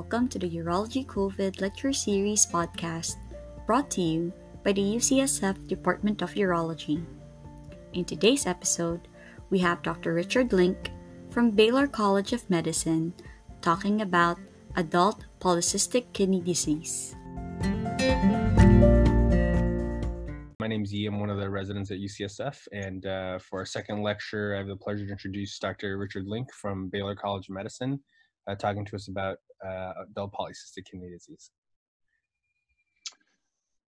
welcome to the Urology COVID Lecture Series podcast brought to you by the UCSF Department of Urology. In today's episode, we have Dr. Richard Link from Baylor College of Medicine talking about adult polycystic kidney disease. My name is Yi. I'm one of the residents at UCSF. And uh, for our second lecture, I have the pleasure to introduce Dr. Richard Link from Baylor College of Medicine, uh, talking to us about uh, adult polycystic kidney disease.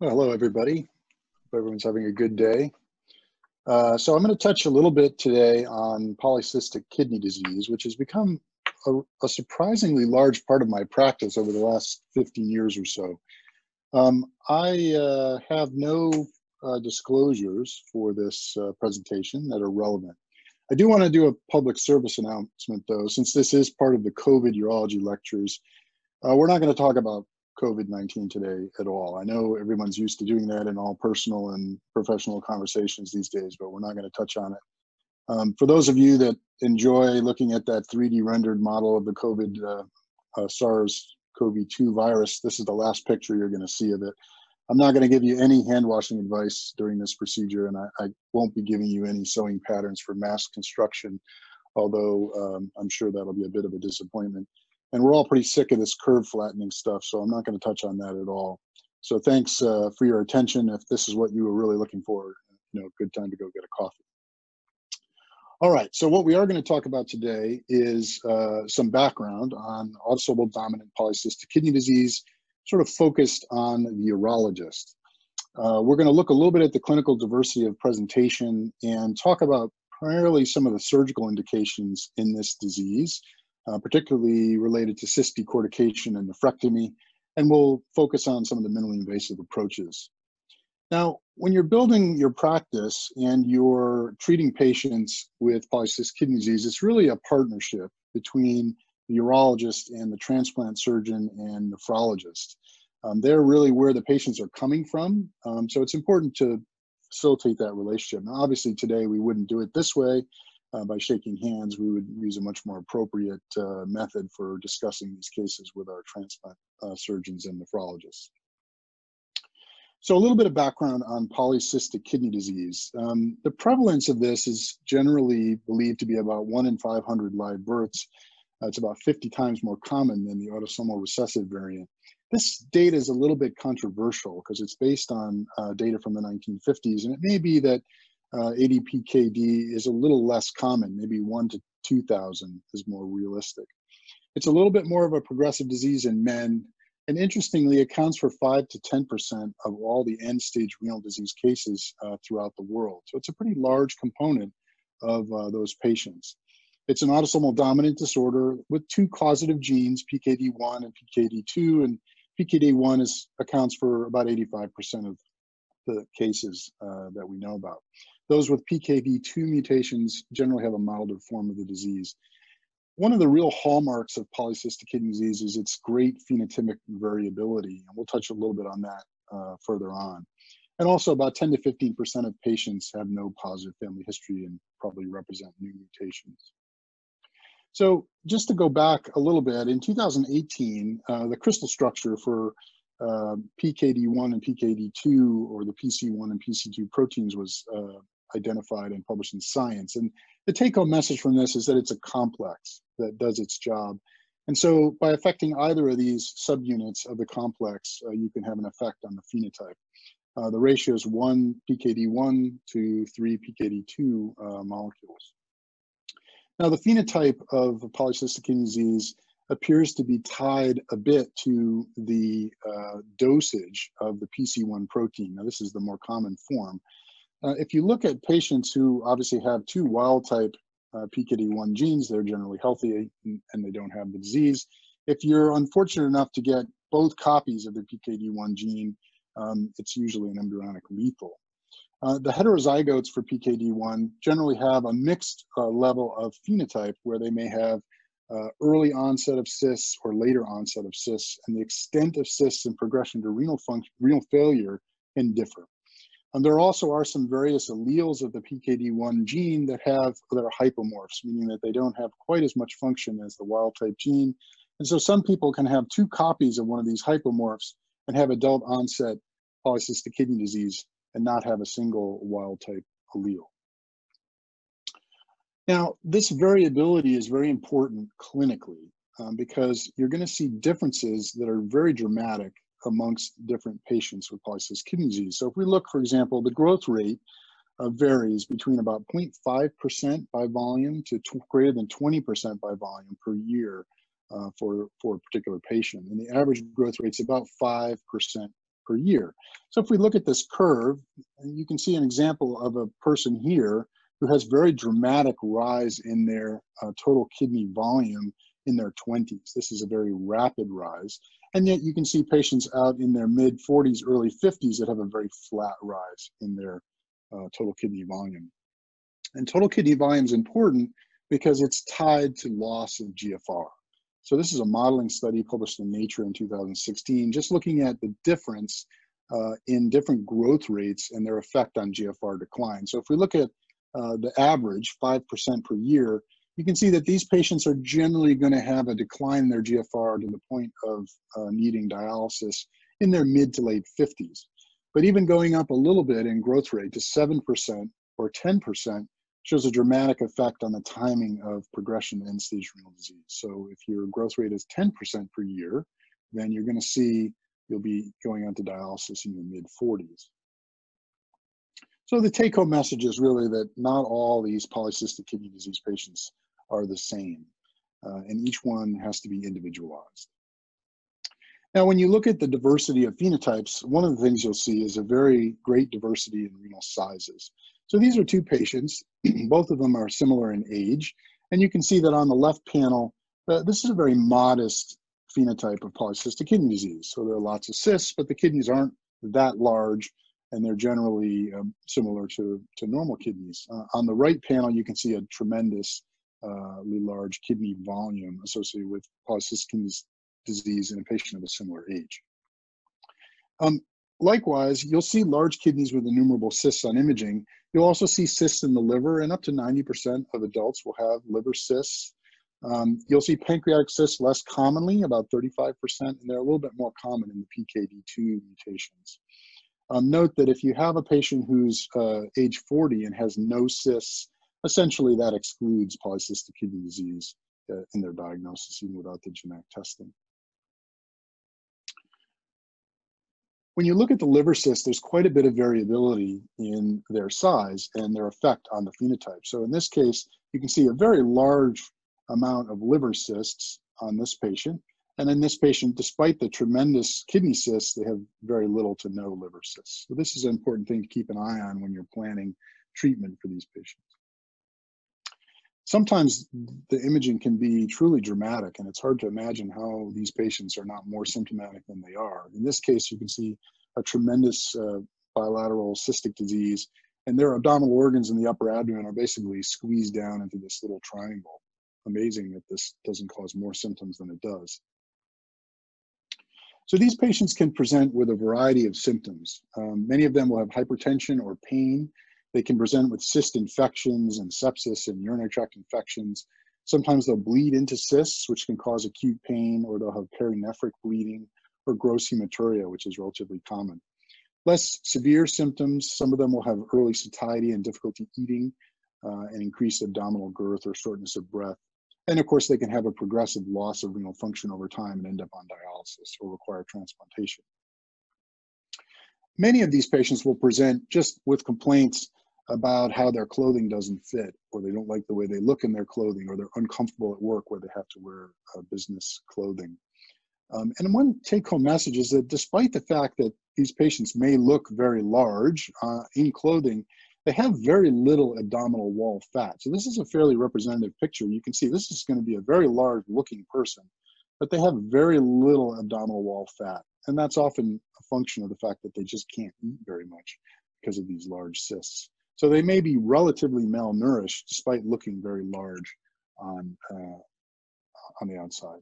Well, hello, everybody. Hope everyone's having a good day. Uh, so I'm going to touch a little bit today on polycystic kidney disease, which has become a, a surprisingly large part of my practice over the last 15 years or so. Um, I uh, have no uh, disclosures for this uh, presentation that are relevant. I do want to do a public service announcement though, since this is part of the COVID urology lectures. Uh, we're not going to talk about COVID-19 today at all. I know everyone's used to doing that in all personal and professional conversations these days, but we're not going to touch on it. Um, for those of you that enjoy looking at that 3D rendered model of the COVID uh, uh, SARS-CoV-2 virus, this is the last picture you're going to see of it. I'm not going to give you any hand washing advice during this procedure, and I, I, won't be giving you any sewing patterns for mask construction, although um, I'm sure that'll be a bit of a disappointment. And we're all pretty sick of this curve flattening stuff, so I'm not going to touch on that at all. So thanks uh, for your attention. If this is what you were really looking for, you know, good time to go get a coffee. All right, so what we are going to talk about today is uh, some background on autosomal dominant polycystic kidney disease, sort of focused on the urologist. Uh, we're going to look a little bit at the clinical diversity of presentation and talk about primarily some of the surgical indications in this disease, uh, particularly related to cyst decortication and nephrectomy, and we'll focus on some of the minimally invasive approaches. Now, when you're building your practice and you're treating patients with polycystic kidney disease, it's really a partnership between the urologist and the transplant surgeon and nephrologist. Um, they're really where the patients are coming from. Um, so it's important to facilitate that relationship. Now, obviously, today we wouldn't do it this way uh, by shaking hands. We would use a much more appropriate uh, method for discussing these cases with our transplant uh, surgeons and nephrologists. So a little bit of background on polycystic kidney disease. Um, the prevalence of this is generally believed to be about one in 500 live births it's about 50 times more common than the autosomal recessive variant. This data is a little bit controversial because it's based on uh, data from the 1950s, and it may be that uh, ADPKD is a little less common, maybe one to 2,000 is more realistic. It's a little bit more of a progressive disease in men, and interestingly, accounts for 5 to 10% of all the end stage renal disease cases uh, throughout the world. So it's a pretty large component of uh, those patients. It's an autosomal dominant disorder with two causative genes, PKD1 and PKD2, and PKD1 is, accounts for about 85% of the cases uh, that we know about. Those with PKD2 mutations generally have a milder form of the disease. One of the real hallmarks of polycystic kidney disease is its great phenotypic variability, and we'll touch a little bit on that uh, further on. And also about 10 to 15% of patients have no positive family history and probably represent new mutations. So just to go back a little bit, in 2018, uh, the crystal structure for uh, PKD1 and PKD2, or the PC1 and PC2 proteins, was uh, identified and published in Science. And the take-home message from this is that it's a complex that does its job. And so by affecting either of these subunits of the complex, uh, you can have an effect on the phenotype. Uh, the ratio is 1 PKD1 to 3 PKD2 uh, molecules. Now, the phenotype of polycystic kidney disease appears to be tied a bit to the uh, dosage of the PC1 protein. Now, this is the more common form. Uh, if you look at patients who obviously have two wild type uh, PKD1 genes, they're generally healthy and they don't have the disease. If you're unfortunate enough to get both copies of the PKD1 gene, um, it's usually an embryonic lethal. Uh, the heterozygotes for PKD1 generally have a mixed uh, level of phenotype where they may have uh, early onset of cysts or later onset of cysts, and the extent of cysts and progression to renal function, renal failure can differ. And there also are some various alleles of the PKD1 gene that have that are hypomorphs, meaning that they don't have quite as much function as the wild type gene, And so some people can have two copies of one of these hypomorphs and have adult onset polycystic kidney disease and not have a single wild type allele. Now, this variability is very important clinically um, because you're going to see differences that are very dramatic amongst different patients with polycystic kidney disease. So if we look, for example, the growth rate uh, varies between about 0.5% by volume to greater than 20% by volume per year uh, for, for a particular patient. And the average growth rate is about 5% per year. So if we look at this curve, you can see an example of a person here who has very dramatic rise in their uh, total kidney volume in their 20s. This is a very rapid rise. And yet you can see patients out in their mid 40s, early 50s that have a very flat rise in their uh, total kidney volume. And total kidney volume is important because it's tied to loss of GFR. So this is a modeling study published in Nature in 2016, just looking at the difference uh, in different growth rates and their effect on GFR decline. So if we look at uh, the average, 5% per year, you can see that these patients are generally going to have a decline in their GFR to the point of uh, needing dialysis in their mid to late 50s. But even going up a little bit in growth rate to 7% or 10% shows a dramatic effect on the timing of progression to end-stage renal disease. So if your growth rate is 10% per year, then you're going to see you'll be going on to dialysis in your mid 40s. So the take-home message is really that not all these polycystic kidney disease patients are the same, uh, and each one has to be individualized. Now, when you look at the diversity of phenotypes, one of the things you'll see is a very great diversity in renal sizes. So these are two patients. Both of them are similar in age. And you can see that on the left panel, uh, this is a very modest phenotype of polycystic kidney disease. So there are lots of cysts, but the kidneys aren't that large and they're generally um, similar to, to normal kidneys. Uh, on the right panel, you can see a tremendously large kidney volume associated with polycystic kidney disease in a patient of a similar age. Um, likewise, you'll see large kidneys with innumerable cysts on imaging. You'll also see cysts in the liver, and up to 90% of adults will have liver cysts. Um, you'll see pancreatic cysts less commonly, about 35%, and they're a little bit more common in the PKD2 mutations. Um, note that if you have a patient who's uh, age 40 and has no cysts, essentially that excludes polycystic kidney disease uh, in their diagnosis, even without the genetic testing. When you look at the liver cysts, there's quite a bit of variability in their size and their effect on the phenotype. So in this case, you can see a very large amount of liver cysts on this patient. And in this patient, despite the tremendous kidney cysts, they have very little to no liver cysts. So this is an important thing to keep an eye on when you're planning treatment for these patients. Sometimes the imaging can be truly dramatic, and it's hard to imagine how these patients are not more symptomatic than they are. In this case, you can see a tremendous uh, bilateral cystic disease, and their abdominal organs in the upper abdomen are basically squeezed down into this little triangle. Amazing that this doesn't cause more symptoms than it does. So these patients can present with a variety of symptoms. Um, many of them will have hypertension or pain. They can present with cyst infections and sepsis and urinary tract infections. Sometimes they'll bleed into cysts, which can cause acute pain, or they'll have perinephric bleeding or gross hematuria, which is relatively common. Less severe symptoms, some of them will have early satiety and difficulty eating, uh, and increased abdominal girth or shortness of breath. And of course, they can have a progressive loss of renal function over time and end up on dialysis or require transplantation. Many of these patients will present just with complaints about how their clothing doesn't fit, or they don't like the way they look in their clothing, or they're uncomfortable at work where they have to wear uh, business clothing. Um, and one take home message is that despite the fact that these patients may look very large uh, in clothing, they have very little abdominal wall fat. So this is a fairly representative picture. You can see this is going to be a very large looking person, but they have very little abdominal wall fat. And that's often a function of the fact that they just can't eat very much because of these large cysts. So they may be relatively malnourished despite looking very large on, uh, on the outside.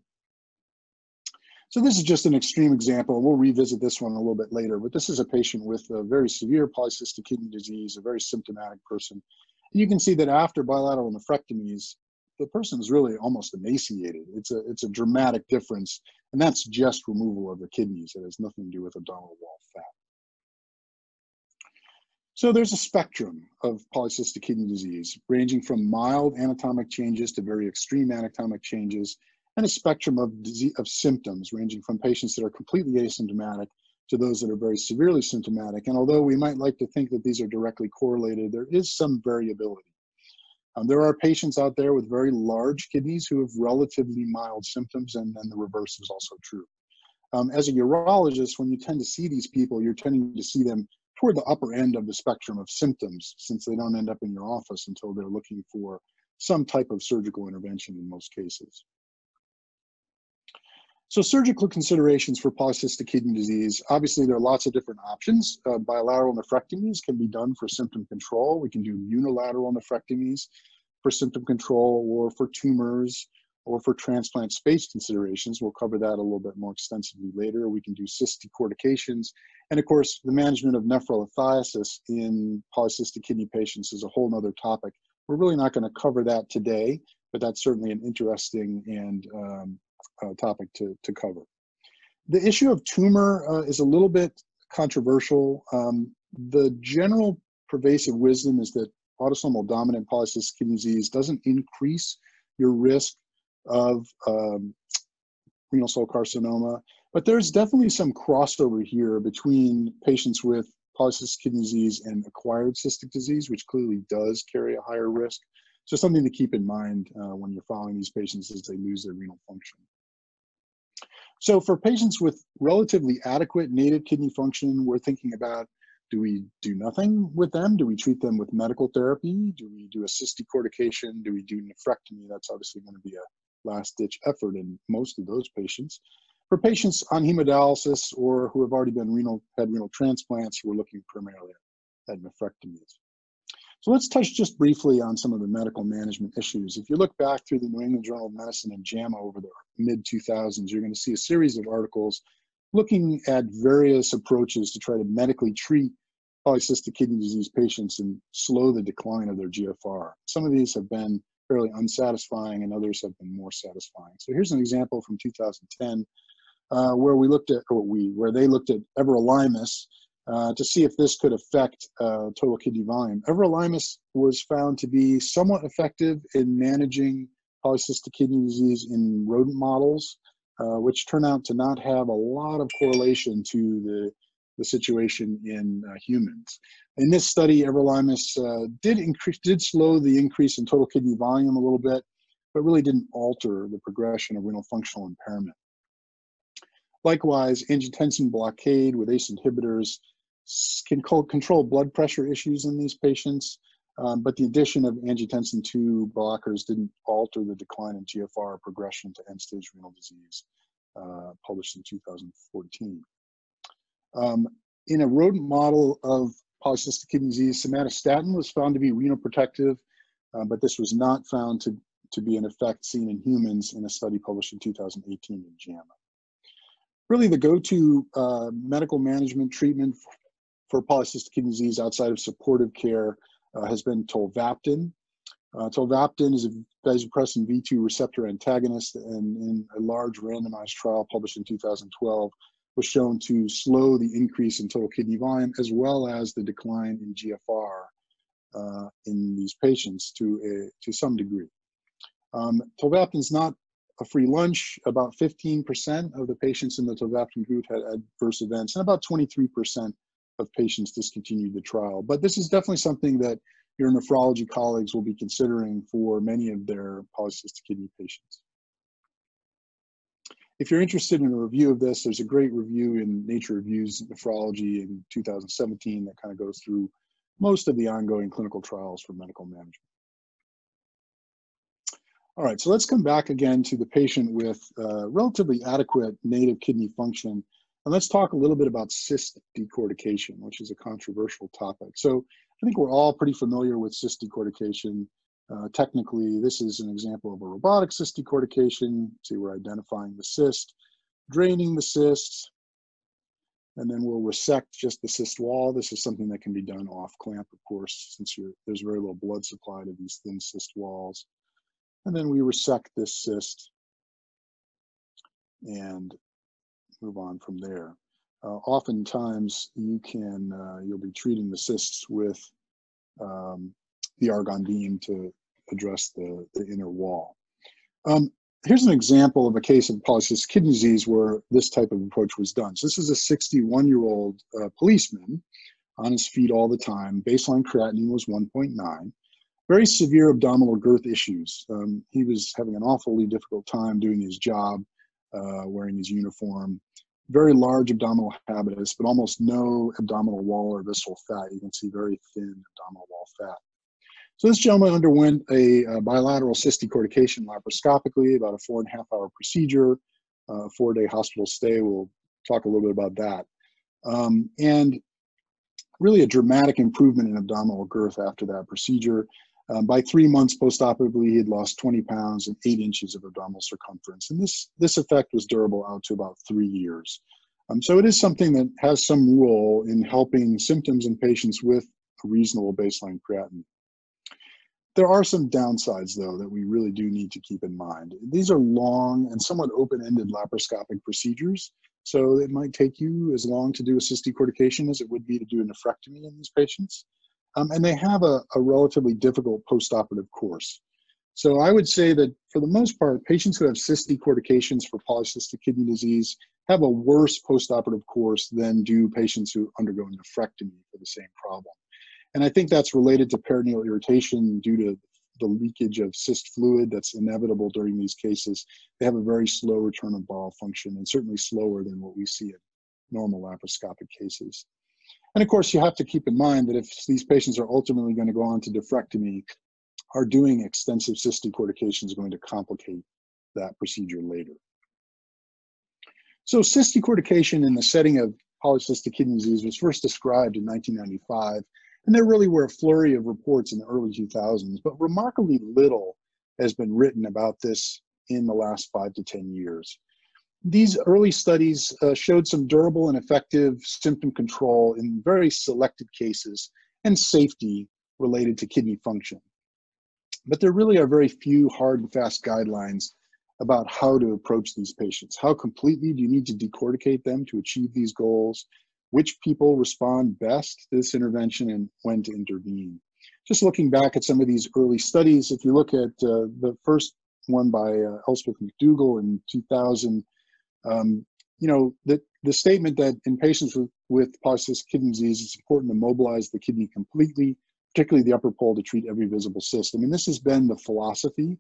So this is just an extreme example. We'll revisit this one a little bit later, but this is a patient with a very severe polycystic kidney disease, a very symptomatic person. You can see that after bilateral nephrectomies, the person is really almost emaciated. It's a it's a dramatic difference, and that's just removal of the kidneys. It has nothing to do with abdominal wall fat. So there's a spectrum of polycystic kidney disease, ranging from mild anatomic changes to very extreme anatomic changes, and a spectrum of disease, of symptoms, ranging from patients that are completely asymptomatic to those that are very severely symptomatic. And although we might like to think that these are directly correlated, there is some variability. Um, there are patients out there with very large kidneys who have relatively mild symptoms, and then the reverse is also true. Um, as a urologist, when you tend to see these people, you're tending to see them toward the upper end of the spectrum of symptoms since they don't end up in your office until they're looking for some type of surgical intervention in most cases. So surgical considerations for polycystic kidney disease, obviously there are lots of different options. Uh, bilateral nephrectomies can be done for symptom control. We can do unilateral nephrectomies for symptom control or for tumors or for transplant space considerations. We'll cover that a little bit more extensively later. We can do cyst decortications. And of course, the management of nephrolithiasis in polycystic kidney patients is a whole other topic. We're really not going to cover that today, but that's certainly an interesting and um, uh, topic to, to cover. The issue of tumor uh, is a little bit controversial. Um, the general pervasive wisdom is that autosomal dominant polycystic kidney disease doesn't increase your risk of um, renal cell carcinoma. But there's definitely some crossover here between patients with polycystic kidney disease and acquired cystic disease, which clearly does carry a higher risk. So something to keep in mind uh, when you're following these patients as they lose their renal function. So for patients with relatively adequate native kidney function, we're thinking about do we do nothing with them? Do we treat them with medical therapy? Do we do a cyst decortication? Do we do nephrectomy? That's obviously going to be a last ditch effort in most of those patients. For patients on hemodialysis or who have already been renal, had renal transplants, we're looking primarily at nephrectomies. So let's touch just briefly on some of the medical management issues. If you look back through the New England Journal of Medicine and JAMA over the mid 2000s, you're going to see a series of articles looking at various approaches to try to medically treat polycystic kidney disease patients and slow the decline of their GFR. Some of these have been fairly unsatisfying and others have been more satisfying. So here's an example from 2010 uh, where we looked at, or we, where they looked at everolimus uh, to see if this could affect uh, total kidney volume. Everolimus was found to be somewhat effective in managing polycystic kidney disease in rodent models, uh, which turn out to not have a lot of correlation to the the situation in uh, humans. In this study, everolimus uh, did increase, did slow the increase in total kidney volume a little bit, but really didn't alter the progression of renal functional impairment. Likewise, angiotensin blockade with ACE inhibitors can control blood pressure issues in these patients, um, but the addition of angiotensin 2 blockers didn't alter the decline in GFR progression to end-stage renal disease, uh, published in 2014. Um, in a rodent model of polycystic kidney disease, somatostatin was found to be renoprotective, uh, but this was not found to, to be an effect seen in humans in a study published in 2018 in JAMA. Really, the go-to uh, medical management treatment for polycystic kidney disease outside of supportive care uh, has been tolvaptan. Uh, tolvaptan is a vasopressin V2 receptor antagonist, and in a large randomized trial published in 2012, was shown to slow the increase in total kidney volume as well as the decline in GFR uh, in these patients to, a, to some degree. Um, tolvaptan is not a free lunch. About 15% of the patients in the tolvaptan group had adverse events, and about 23% of patients discontinued the trial. But this is definitely something that your nephrology colleagues will be considering for many of their polycystic kidney patients. If you're interested in a review of this, there's a great review in Nature Reviews Nephrology in 2017 that kind of goes through most of the ongoing clinical trials for medical management. All right, so let's come back again to the patient with uh, relatively adequate native kidney function. And let's talk a little bit about cyst decortication, which is a controversial topic. So I think we're all pretty familiar with cyst decortication. Uh, technically, this is an example of a robotic cyst decortication. See, we're identifying the cyst, draining the cyst, and then we'll resect just the cyst wall. This is something that can be done off clamp, of course, since there's very little blood supply to these thin cyst walls. And then we resect this cyst and move on from there. Uh, oftentimes you can, uh, you'll be treating the cysts with um, the argon beam to address the, the inner wall. Um, here's an example of a case of polycystic kidney disease where this type of approach was done. So this is a 61 year old uh, policeman on his feet all the time. Baseline creatinine was 1.9. Very severe abdominal girth issues. Um, he was having an awfully difficult time doing his job, uh, wearing his uniform. Very large abdominal habitus, but almost no abdominal wall or visceral fat. You can see very thin abdominal wall fat. So this gentleman underwent a, a bilateral cyst decortication laparoscopically, about a four and a half hour procedure, uh, four day hospital stay. We'll talk a little bit about that. Um, and really a dramatic improvement in abdominal girth after that procedure. Um, by three months postoperatively, he had lost 20 pounds and eight inches of abdominal circumference. And this, this effect was durable out to about three years. Um, so it is something that has some role in helping symptoms in patients with a reasonable baseline creatinine. There are some downsides, though, that we really do need to keep in mind. These are long and somewhat open-ended laparoscopic procedures, so it might take you as long to do a cyst decortication as it would be to do a nephrectomy in these patients. Um, and they have a, a relatively difficult postoperative course. So I would say that for the most part, patients who have cyst decortications for polycystic kidney disease have a worse postoperative course than do patients who undergo nephrectomy for the same problem. And I think that's related to peritoneal irritation due to the leakage of cyst fluid that's inevitable during these cases. They have a very slow return of bowel function and certainly slower than what we see in normal laparoscopic cases. And of course, you have to keep in mind that if these patients are ultimately going to go on to nephrectomy, are doing extensive cyst decortication is going to complicate that procedure later. So cyst decortication in the setting of polycystic kidney disease was first described in 1995 and there really were a flurry of reports in the early 2000s, but remarkably little has been written about this in the last five to 10 years. These early studies uh, showed some durable and effective symptom control in very selected cases and safety related to kidney function. But there really are very few hard and fast guidelines about how to approach these patients. How completely do you need to decorticate them to achieve these goals? Which people respond best to this intervention and when to intervene. Just looking back at some of these early studies, if you look at uh, the first one by uh, Elspeth McDougall in 2000, um, you know, the, the statement that in patients with, with polycystic kidney disease, it's important to mobilize the kidney completely, particularly the upper pole to treat every visible cyst. I mean, this has been the philosophy.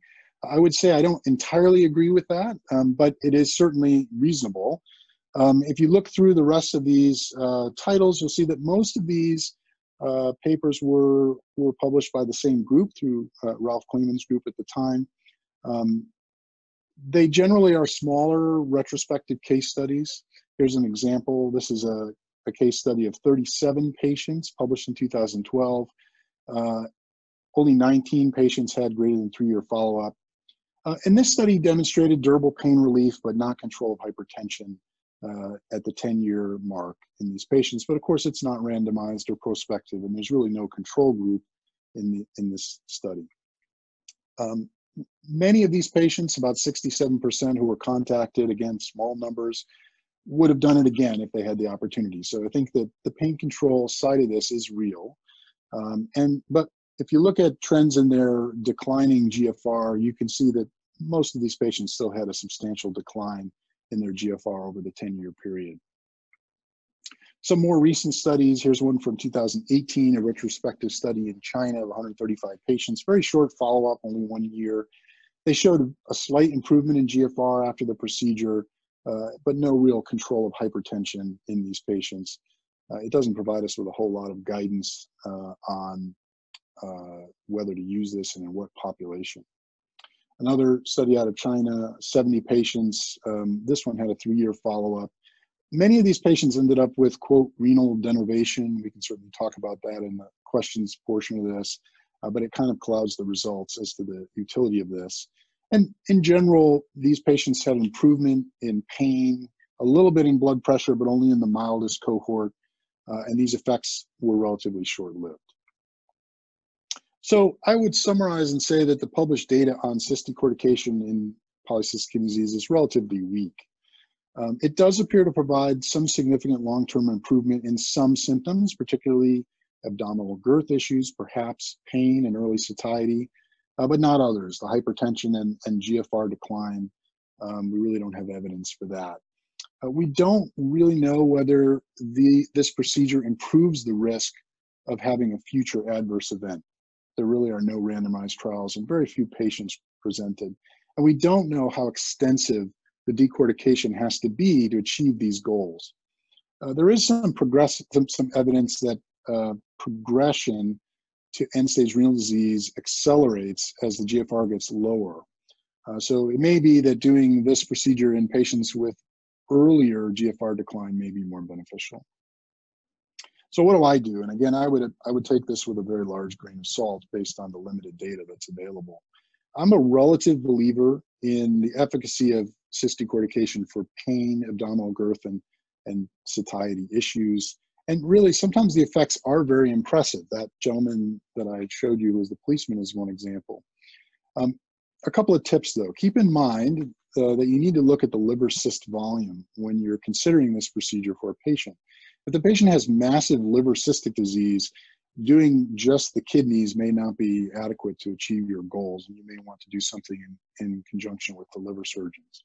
I would say I don't entirely agree with that, um, but it is certainly reasonable. Um, if you look through the rest of these uh, titles, you'll see that most of these uh, papers were, were published by the same group through uh, Ralph Clayman's group at the time. Um, they generally are smaller retrospective case studies. Here's an example. This is a, a case study of 37 patients published in 2012. Uh, only 19 patients had greater than three-year follow-up. Uh, and this study demonstrated durable pain relief, but not control of hypertension uh, at the 10 year mark in these patients. But of course, it's not randomized or prospective, and there's really no control group in, the, in this study. Um, many of these patients, about 67% who were contacted, again, small numbers, would have done it again if they had the opportunity. So I think that the pain control side of this is real. Um, and but if you look at trends in their declining GFR, you can see that most of these patients still had a substantial decline in their GFR over the 10 year period. Some more recent studies, here's one from 2018, a retrospective study in China of 135 patients, very short follow-up, only one year. They showed a slight improvement in GFR after the procedure, uh, but no real control of hypertension in these patients. Uh, it doesn't provide us with a whole lot of guidance uh, on uh, whether to use this and in what population. Another study out of China, 70 patients. Um, this one had a three-year follow-up. Many of these patients ended up with, quote, renal denervation. We can certainly talk about that in the questions portion of this, uh, but it kind of clouds the results as to the utility of this. And in general, these patients had improvement in pain, a little bit in blood pressure, but only in the mildest cohort. Uh, and these effects were relatively short-lived. So I would summarize and say that the published data on cystic decortication in polycystic kidney disease is relatively weak. Um, it does appear to provide some significant long-term improvement in some symptoms, particularly abdominal girth issues, perhaps pain and early satiety, uh, but not others. The hypertension and, and GFR decline, um, we really don't have evidence for that. Uh, we don't really know whether the this procedure improves the risk of having a future adverse event. There really are no randomized trials and very few patients presented. And we don't know how extensive the decortication has to be to achieve these goals. Uh, there is some progress, some, some evidence that uh, progression to end-stage renal disease accelerates as the GFR gets lower. Uh, so it may be that doing this procedure in patients with earlier GFR decline may be more beneficial. So what do I do? And again, I would I would take this with a very large grain of salt based on the limited data that's available. I'm a relative believer in the efficacy of cyst decortication for pain, abdominal girth, and, and satiety issues. And really, sometimes the effects are very impressive. That gentleman that I showed you, was the policeman, is one example. Um, a couple of tips, though. Keep in mind uh, that you need to look at the liver cyst volume when you're considering this procedure for a patient. If the patient has massive liver cystic disease, doing just the kidneys may not be adequate to achieve your goals, and you may want to do something in, in conjunction with the liver surgeons.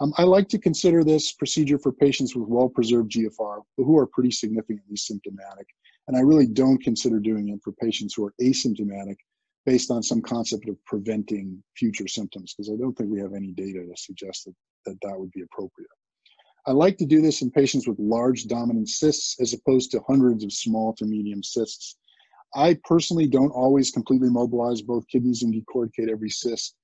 Um, I like to consider this procedure for patients with well-preserved GFR who are pretty significantly symptomatic, and I really don't consider doing it for patients who are asymptomatic based on some concept of preventing future symptoms, because I don't think we have any data to suggest that, that that would be appropriate. I like to do this in patients with large dominant cysts as opposed to hundreds of small to medium cysts. I personally don't always completely mobilize both kidneys and decorticate every cyst.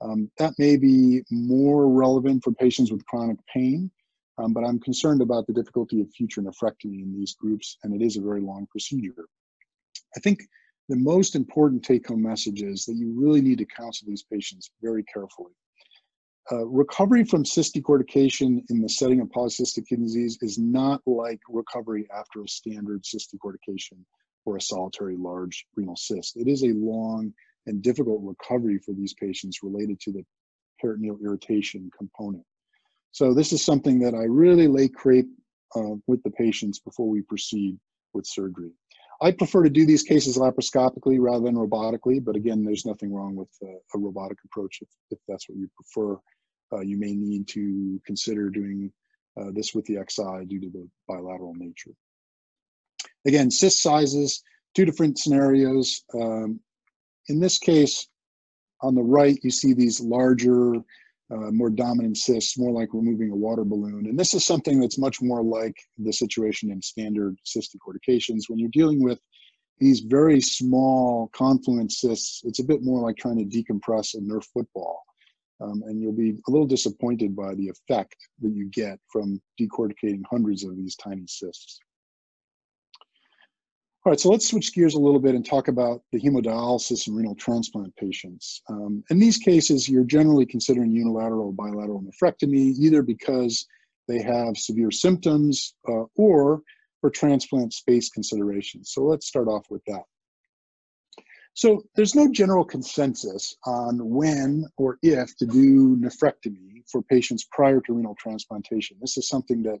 Um, that may be more relevant for patients with chronic pain, um, but I'm concerned about the difficulty of future nephrectomy in these groups, and it is a very long procedure. I think the most important take home message is that you really need to counsel these patients very carefully. Uh, recovery from cyst decortication in the setting of polycystic kidney disease is not like recovery after a standard cyst decortication or a solitary large renal cyst. It is a long and difficult recovery for these patients related to the peritoneal irritation component. So this is something that I really lay crepe uh, with the patients before we proceed with surgery. I prefer to do these cases laparoscopically rather than robotically, but again, there's nothing wrong with uh, a robotic approach if, if that's what you prefer uh, you may need to consider doing uh, this with the XI due to the bilateral nature. Again, cyst sizes, two different scenarios. Um, in this case, on the right, you see these larger, uh, more dominant cysts, more like removing a water balloon. And this is something that's much more like the situation in standard cyst decortications. When you're dealing with these very small confluent cysts, it's a bit more like trying to decompress a Nerf football um, and you'll be a little disappointed by the effect that you get from decorticating hundreds of these tiny cysts. All right, so let's switch gears a little bit and talk about the hemodialysis and renal transplant patients. Um, in these cases, you're generally considering unilateral bilateral nephrectomy, either because they have severe symptoms uh, or for transplant space considerations. So let's start off with that. So there's no general consensus on when or if to do nephrectomy for patients prior to renal transplantation. This is something that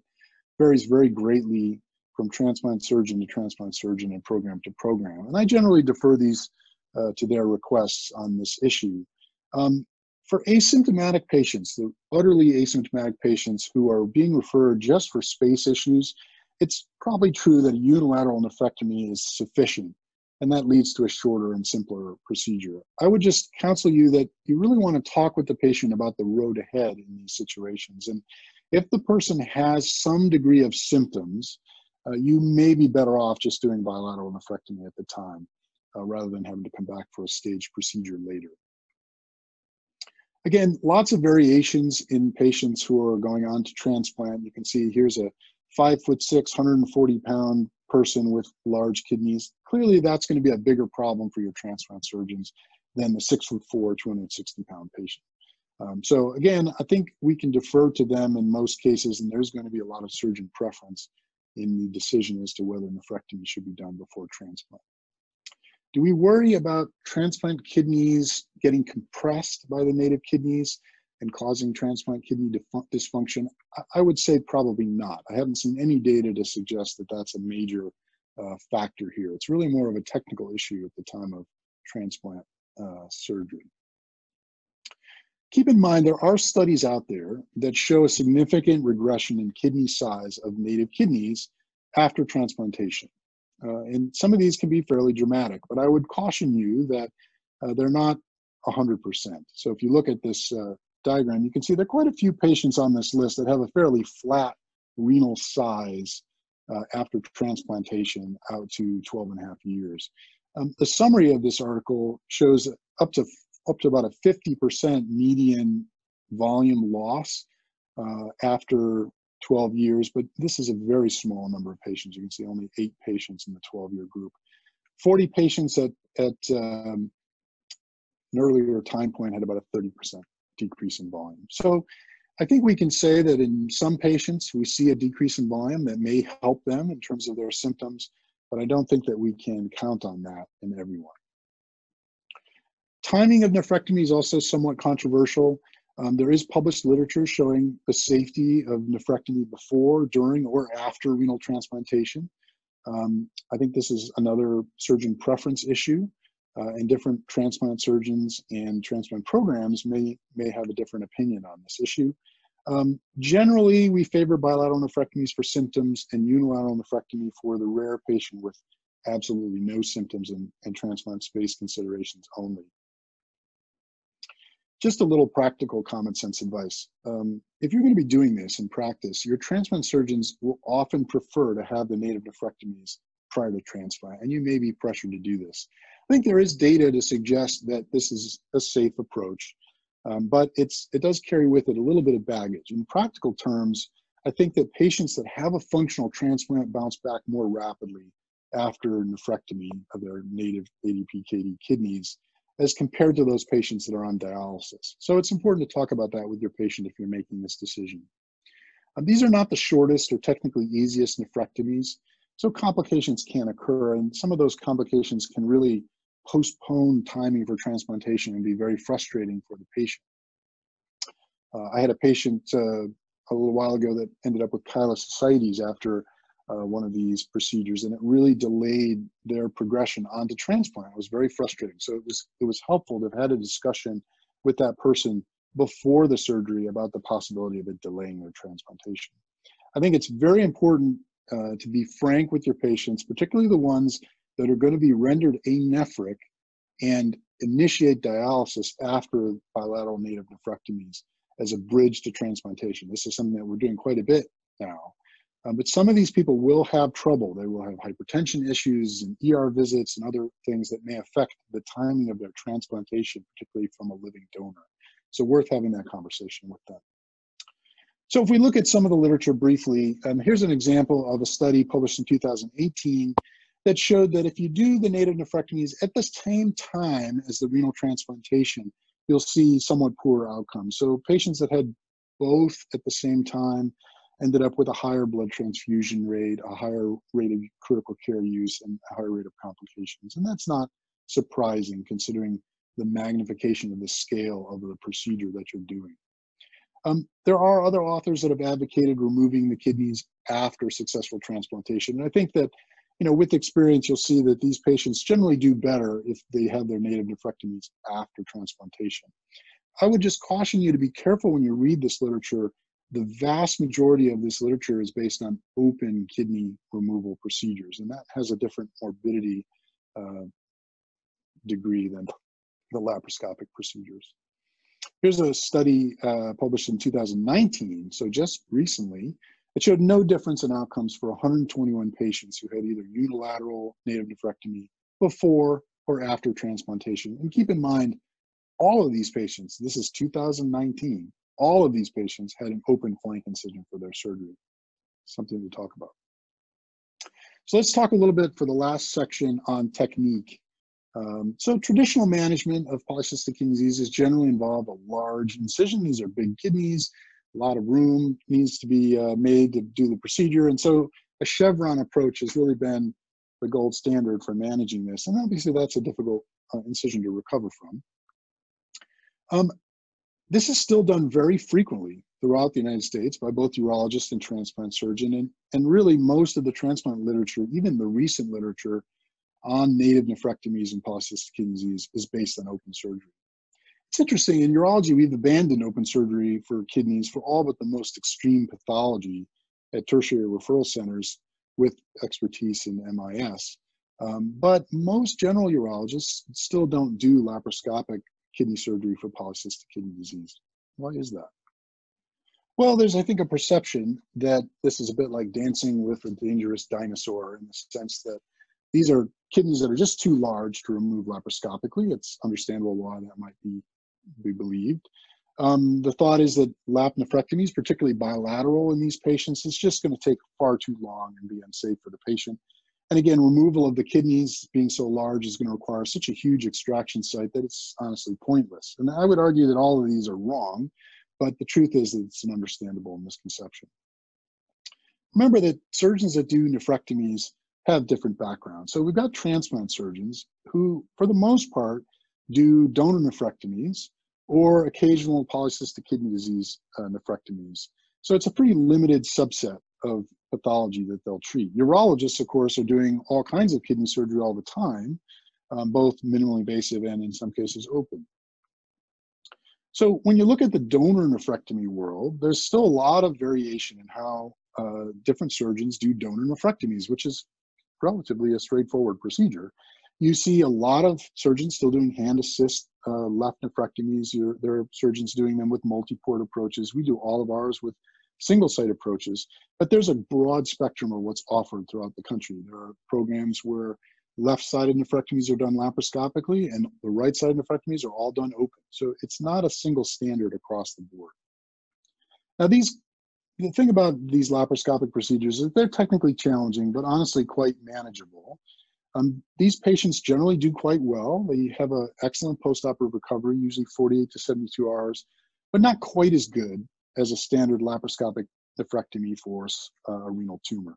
varies very greatly from transplant surgeon to transplant surgeon and program to program. And I generally defer these uh, to their requests on this issue. Um, for asymptomatic patients, the utterly asymptomatic patients who are being referred just for space issues, it's probably true that a unilateral nephrectomy is sufficient and that leads to a shorter and simpler procedure. I would just counsel you that you really want to talk with the patient about the road ahead in these situations. And if the person has some degree of symptoms, uh, you may be better off just doing bilateral nephrectomy at the time uh, rather than having to come back for a staged procedure later. Again, lots of variations in patients who are going on to transplant. You can see here's a five foot six, 140 pound person with large kidneys, clearly that's going to be a bigger problem for your transplant surgeons than the six foot four, 260 pound patient. Um, so again, I think we can defer to them in most cases, and there's going to be a lot of surgeon preference in the decision as to whether nephrectomy should be done before transplant. Do we worry about transplant kidneys getting compressed by the native kidneys and causing transplant kidney dysfunction? I would say probably not. I haven't seen any data to suggest that that's a major uh, factor here. It's really more of a technical issue at the time of transplant uh, surgery. Keep in mind, there are studies out there that show a significant regression in kidney size of native kidneys after transplantation. Uh, and some of these can be fairly dramatic, but I would caution you that uh, they're not 100%. So if you look at this uh, diagram, you can see there are quite a few patients on this list that have a fairly flat renal size uh, after transplantation out to 12 and a half years. Um, the summary of this article shows up to up to about a 50% median volume loss uh, after 12 years, but this is a very small number of patients. You can see only eight patients in the 12 year group. 40 patients at, at um, an earlier time point had about a 30% decrease in volume. So I think we can say that in some patients, we see a decrease in volume that may help them in terms of their symptoms, but I don't think that we can count on that in everyone. Timing of nephrectomy is also somewhat controversial. Um, there is published literature showing the safety of nephrectomy before, during, or after renal transplantation. Um, I think this is another surgeon preference issue, uh, and different transplant surgeons and transplant programs may, may have a different opinion on this issue. Um, generally, we favor bilateral nephrectomies for symptoms and unilateral nephrectomy for the rare patient with absolutely no symptoms and, and transplant space considerations only. Just a little practical common sense advice. Um, if you're going to be doing this in practice, your transplant surgeons will often prefer to have the native nephrectomies prior to transplant, and you may be pressured to do this. I think there is data to suggest that this is a safe approach um, but it's, it does carry with it a little bit of baggage. In practical terms, I think that patients that have a functional transplant bounce back more rapidly after nephrectomy of their native ADP-KD kidneys as compared to those patients that are on dialysis. So it's important to talk about that with your patient if you're making this decision. Um, these are not the shortest or technically easiest nephrectomies, so complications can occur, and some of those complications can really postpone timing for transplantation and be very frustrating for the patient. Uh, I had a patient uh, a little while ago that ended up with chylous after uh, one of these procedures, and it really delayed their progression onto transplant. It was very frustrating. So it was it was helpful to have had a discussion with that person before the surgery about the possibility of it delaying their transplantation. I think it's very important uh, to be frank with your patients, particularly the ones that are going to be rendered anephric and initiate dialysis after bilateral native nephrectomies as a bridge to transplantation. This is something that we're doing quite a bit now. Um, but some of these people will have trouble. They will have hypertension issues and ER visits and other things that may affect the timing of their transplantation, particularly from a living donor. So worth having that conversation with them. So if we look at some of the literature briefly, um, here's an example of a study published in 2018 that showed that if you do the native nephrectomies at the same time as the renal transplantation, you'll see somewhat poorer outcomes. So patients that had both at the same time ended up with a higher blood transfusion rate, a higher rate of critical care use, and a higher rate of complications. And that's not surprising considering the magnification of the scale of the procedure that you're doing. Um, there are other authors that have advocated removing the kidneys after successful transplantation. And I think that you know, with experience, you'll see that these patients generally do better if they have their native nephrectomies after transplantation. I would just caution you to be careful when you read this literature. The vast majority of this literature is based on open kidney removal procedures, and that has a different morbidity uh, degree than the laparoscopic procedures. Here's a study uh, published in 2019, so just recently, it showed no difference in outcomes for 121 patients who had either unilateral native nephrectomy before or after transplantation. And keep in mind, all of these patients, this is 2019, all of these patients had an open flank incision for their surgery. Something to talk about. So let's talk a little bit for the last section on technique. Um, so traditional management of polycystic kidney disease generally involve a large incision. These are big kidneys a lot of room needs to be uh, made to do the procedure. And so a chevron approach has really been the gold standard for managing this. And obviously that's a difficult uh, incision to recover from. Um, this is still done very frequently throughout the United States by both urologists and transplant surgeon. And, and really most of the transplant literature, even the recent literature on native nephrectomies and polycystic kidney disease is based on open surgery. It's interesting, in urology, we've abandoned open surgery for kidneys for all but the most extreme pathology at tertiary referral centers with expertise in MIS. Um, but most general urologists still don't do laparoscopic kidney surgery for polycystic kidney disease. Why is that? Well, there's, I think, a perception that this is a bit like dancing with a dangerous dinosaur in the sense that these are kidneys that are just too large to remove laparoscopically. It's understandable why that might be, be believed. Um, the thought is that lap nephrectomies, particularly bilateral in these patients, is just going to take far too long and be unsafe for the patient. And again, removal of the kidneys being so large is going to require such a huge extraction site that it's honestly pointless. And I would argue that all of these are wrong, but the truth is that it's an understandable misconception. Remember that surgeons that do nephrectomies have different backgrounds. So we've got transplant surgeons who, for the most part, do donor nephrectomies or occasional polycystic kidney disease uh, nephrectomies. So it's a pretty limited subset of pathology that they'll treat. Urologists, of course, are doing all kinds of kidney surgery all the time, um, both minimally invasive and in some cases open. So when you look at the donor nephrectomy world, there's still a lot of variation in how uh, different surgeons do donor nephrectomies, which is relatively a straightforward procedure. You see a lot of surgeons still doing hand assist uh, left nephrectomies. You're, there are surgeons doing them with multi-port approaches. We do all of ours with single site approaches, but there's a broad spectrum of what's offered throughout the country. There are programs where left-sided nephrectomies are done laparoscopically and the right-sided nephrectomies are all done open. So it's not a single standard across the board. Now these, the thing about these laparoscopic procedures is they're technically challenging, but honestly quite manageable. Um, these patients generally do quite well. They have an excellent postoperative recovery, usually 48 to 72 hours, but not quite as good as a standard laparoscopic nephrectomy for uh, a renal tumor.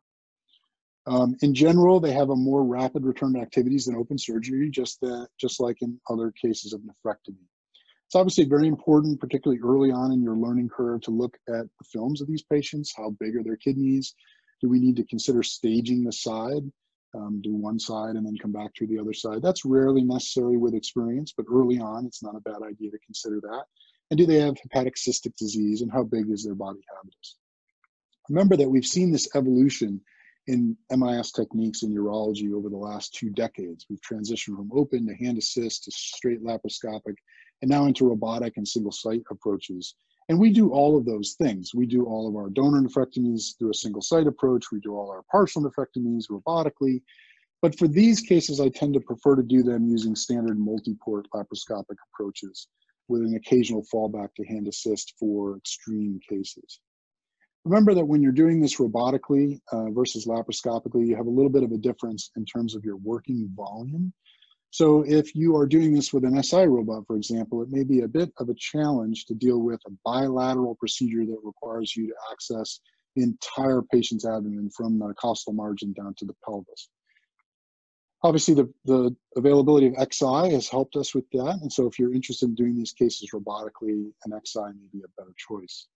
Um, in general, they have a more rapid return to activities than open surgery, just that, just like in other cases of nephrectomy. It's obviously very important, particularly early on in your learning curve, to look at the films of these patients. How big are their kidneys? Do we need to consider staging the side? Um, do one side and then come back to the other side. That's rarely necessary with experience, but early on, it's not a bad idea to consider that. And do they have hepatic cystic disease and how big is their body habitus? Remember that we've seen this evolution in MIS techniques in urology over the last two decades. We've transitioned from open to hand assist to straight laparoscopic and now into robotic and single site approaches. And we do all of those things. We do all of our donor nephrectomies through a single site approach. We do all our partial nephrectomies robotically. But for these cases, I tend to prefer to do them using standard multi-port laparoscopic approaches with an occasional fallback to hand assist for extreme cases. Remember that when you're doing this robotically uh, versus laparoscopically, you have a little bit of a difference in terms of your working volume. So if you are doing this with an Si robot, for example, it may be a bit of a challenge to deal with a bilateral procedure that requires you to access the entire patient's abdomen from the costal margin down to the pelvis obviously the, the availability of Xi has helped us with that. And so if you're interested in doing these cases robotically, an Xi may be a better choice.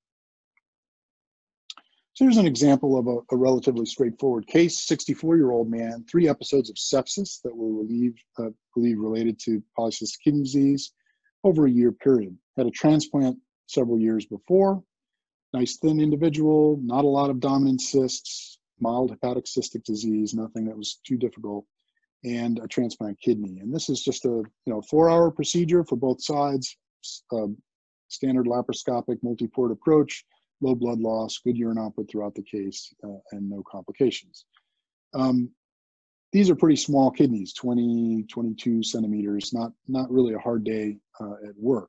So here's an example of a, a relatively straightforward case, 64-year-old man, three episodes of sepsis that were relieved, uh, believed related to polycystic kidney disease over a year period. Had a transplant several years before, nice thin individual, not a lot of dominant cysts, mild hepatic cystic disease, nothing that was too difficult and a transplant kidney. And this is just a you know four hour procedure for both sides, uh, standard laparoscopic multi-port approach, low blood loss, good urine output throughout the case, uh, and no complications. Um, these are pretty small kidneys, 20, 22 centimeters, not, not really a hard day uh, at work.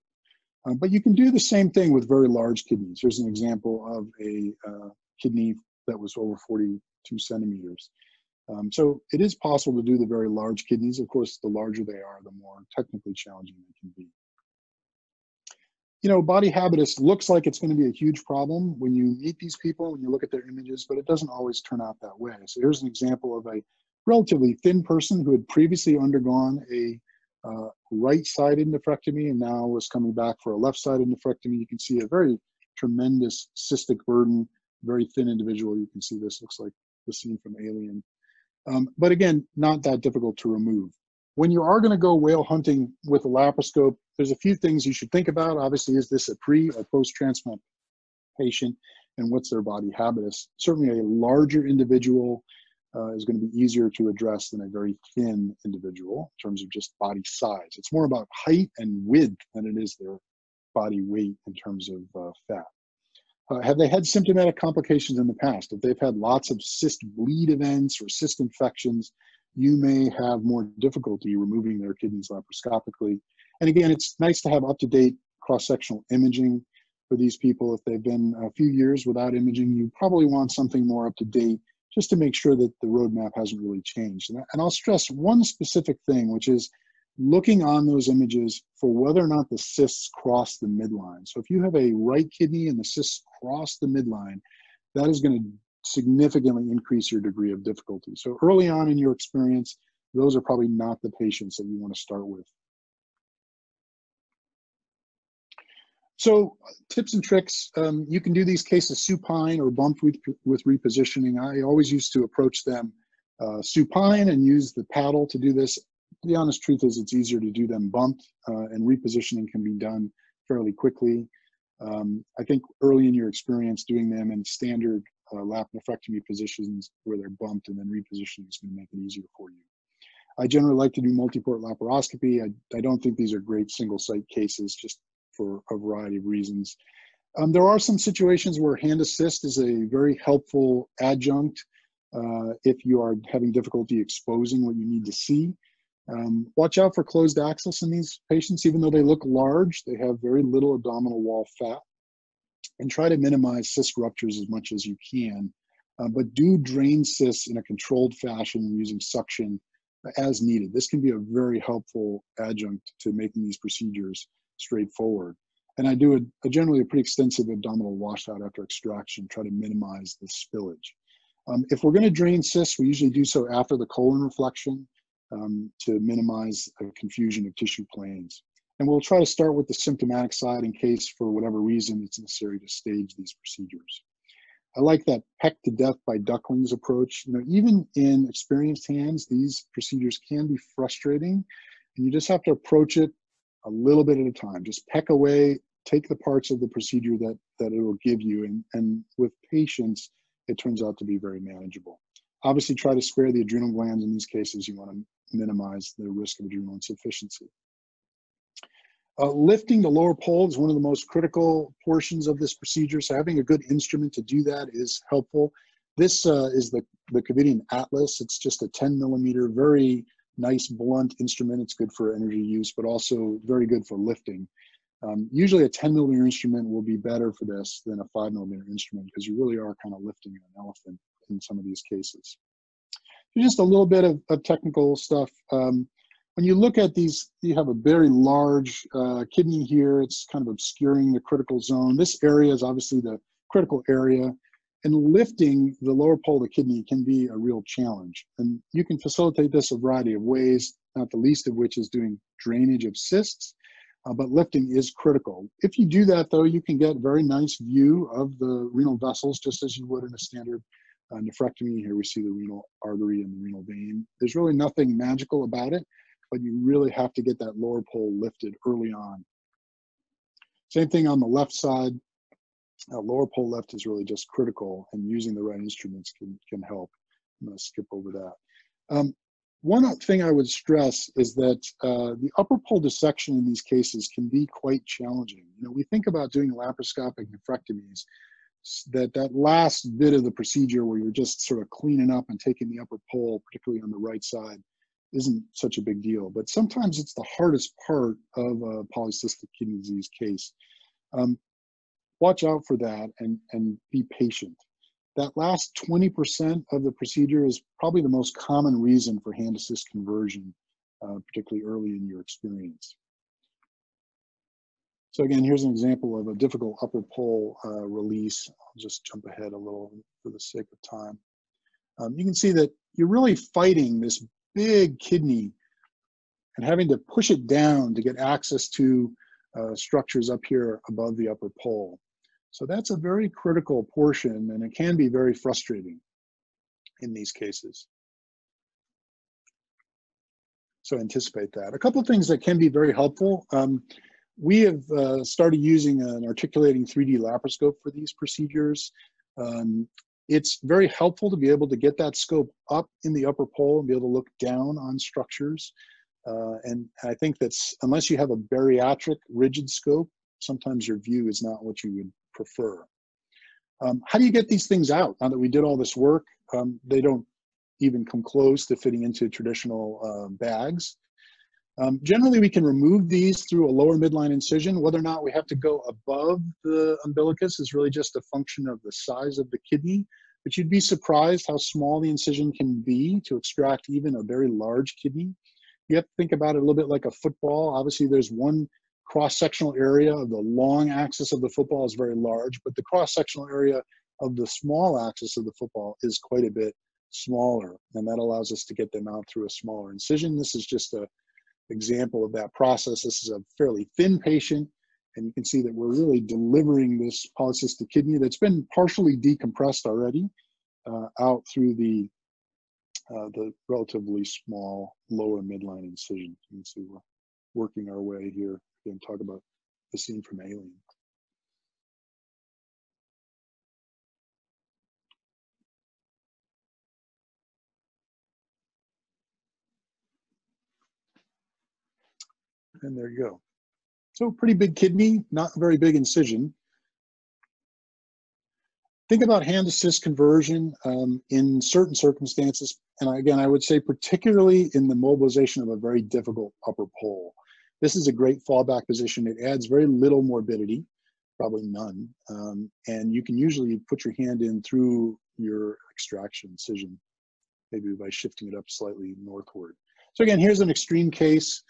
Uh, but you can do the same thing with very large kidneys. Here's an example of a uh, kidney that was over 42 centimeters. Um, so it is possible to do the very large kidneys. Of course, the larger they are, the more technically challenging they can be. You know, body habitus looks like it's going to be a huge problem when you meet these people, when you look at their images, but it doesn't always turn out that way. So here's an example of a relatively thin person who had previously undergone a uh, right-sided nephrectomy and now was coming back for a left-sided nephrectomy. You can see a very tremendous cystic burden, very thin individual. You can see this looks like the scene from Alien. Um, but again, not that difficult to remove. When you are going to go whale hunting with a laparoscope, there's a few things you should think about. Obviously, is this a pre or post-transplant patient and what's their body habitus? Certainly a larger individual uh, is going to be easier to address than a very thin individual in terms of just body size. It's more about height and width than it is their body weight in terms of uh, fat. Uh, have they had symptomatic complications in the past? If they've had lots of cyst bleed events or cyst infections, you may have more difficulty removing their kidneys laparoscopically. And again, it's nice to have up-to-date cross-sectional imaging for these people. If they've been a few years without imaging, you probably want something more up-to-date just to make sure that the roadmap hasn't really changed. And, I'll stress one specific thing, which is looking on those images for whether or not the cysts cross the midline. So if you have a right kidney and the cysts cross the midline, that is going to significantly increase your degree of difficulty. So early on in your experience, those are probably not the patients that you want to start with. So tips and tricks, um, you can do these cases supine or bumped with, with repositioning. I always used to approach them uh, supine and use the paddle to do this. The honest truth is it's easier to do them bumped uh, and repositioning can be done fairly quickly. Um, I think early in your experience doing them in standard uh, positions where they're bumped and then repositioning is going to make it easier for you. I generally like to do multi-port laparoscopy. I, I don't think these are great single site cases just for a variety of reasons. Um, there are some situations where hand assist is a very helpful adjunct uh, if you are having difficulty exposing what you need to see. Um, watch out for closed access in these patients. Even though they look large, they have very little abdominal wall fat. And try to minimize cyst ruptures as much as you can. Uh, but do drain cysts in a controlled fashion using suction as needed. This can be a very helpful adjunct to making these procedures straightforward. And I do a, a generally a pretty extensive abdominal washout after extraction, try to minimize the spillage. Um, if we're going to drain cysts, we usually do so after the colon reflection um, to minimize a confusion of tissue planes. And we'll try to start with the symptomatic side in case for whatever reason it's necessary to stage these procedures. I like that peck to death by ducklings approach. You know, even in experienced hands, these procedures can be frustrating and you just have to approach it a little bit at a time. Just peck away, take the parts of the procedure that, that it will give you. And, and with patience, it turns out to be very manageable. Obviously, try to spare the adrenal glands in these cases. You want to minimize the risk of adrenal insufficiency. Uh, lifting the lower pole is one of the most critical portions of this procedure. So having a good instrument to do that is helpful. This uh, is the, the Covidien Atlas. It's just a 10 millimeter, very nice blunt instrument. It's good for energy use, but also very good for lifting. Um, usually a 10 millimeter instrument will be better for this than a five millimeter instrument because you really are kind of lifting an elephant in some of these cases. Just a little bit of, of technical stuff. Um, when you look at these, you have a very large uh, kidney here. It's kind of obscuring the critical zone. This area is obviously the critical area and lifting the lower pole of the kidney can be a real challenge. And you can facilitate this a variety of ways, not the least of which is doing drainage of cysts, uh, but lifting is critical. If you do that though, you can get a very nice view of the renal vessels, just as you would in a standard uh, nephrectomy. Here we see the renal artery and the renal vein. There's really nothing magical about it, but you really have to get that lower pole lifted early on. Same thing on the left side, uh, lower pole left is really just critical and using the right instruments can, can help. I'm gonna skip over that. Um, one thing I would stress is that uh, the upper pole dissection in these cases can be quite challenging. You know, we think about doing laparoscopic nephrectomies, that that last bit of the procedure where you're just sort of cleaning up and taking the upper pole, particularly on the right side, isn't such a big deal. But sometimes it's the hardest part of a polycystic kidney disease case. Um, watch out for that and, and be patient. That last 20% of the procedure is probably the most common reason for hand assist conversion, uh, particularly early in your experience. So again, here's an example of a difficult upper pole uh, release. I'll just jump ahead a little for the sake of time. Um, you can see that you're really fighting this big kidney and having to push it down to get access to uh, structures up here above the upper pole. So that's a very critical portion and it can be very frustrating in these cases. So anticipate that. A couple of things that can be very helpful. Um, we have uh, started using an articulating 3D laparoscope for these procedures. Um, it's very helpful to be able to get that scope up in the upper pole and be able to look down on structures. Uh, and I think that's, unless you have a bariatric rigid scope, sometimes your view is not what you would prefer. Um, how do you get these things out? Now that we did all this work, um, they don't even come close to fitting into traditional uh, bags. Um, generally, we can remove these through a lower midline incision. Whether or not we have to go above the umbilicus is really just a function of the size of the kidney. But you'd be surprised how small the incision can be to extract even a very large kidney. You have to think about it a little bit like a football. Obviously, there's one cross-sectional area of the long axis of the football is very large, but the cross-sectional area of the small axis of the football is quite a bit smaller, and that allows us to get them out through a smaller incision. This is just a example of that process. This is a fairly thin patient, and you can see that we're really delivering this polycystic kidney that's been partially decompressed already uh, out through the uh, the relatively small lower midline incision. You can see we're working our way here. Again, talk about the scene from Alien. And there you go. So pretty big kidney, not very big incision. Think about hand assist conversion um, in certain circumstances. And again, I would say particularly in the mobilization of a very difficult upper pole. This is a great fallback position. It adds very little morbidity, probably none. Um, and you can usually put your hand in through your extraction incision, maybe by shifting it up slightly northward. So again, here's an extreme case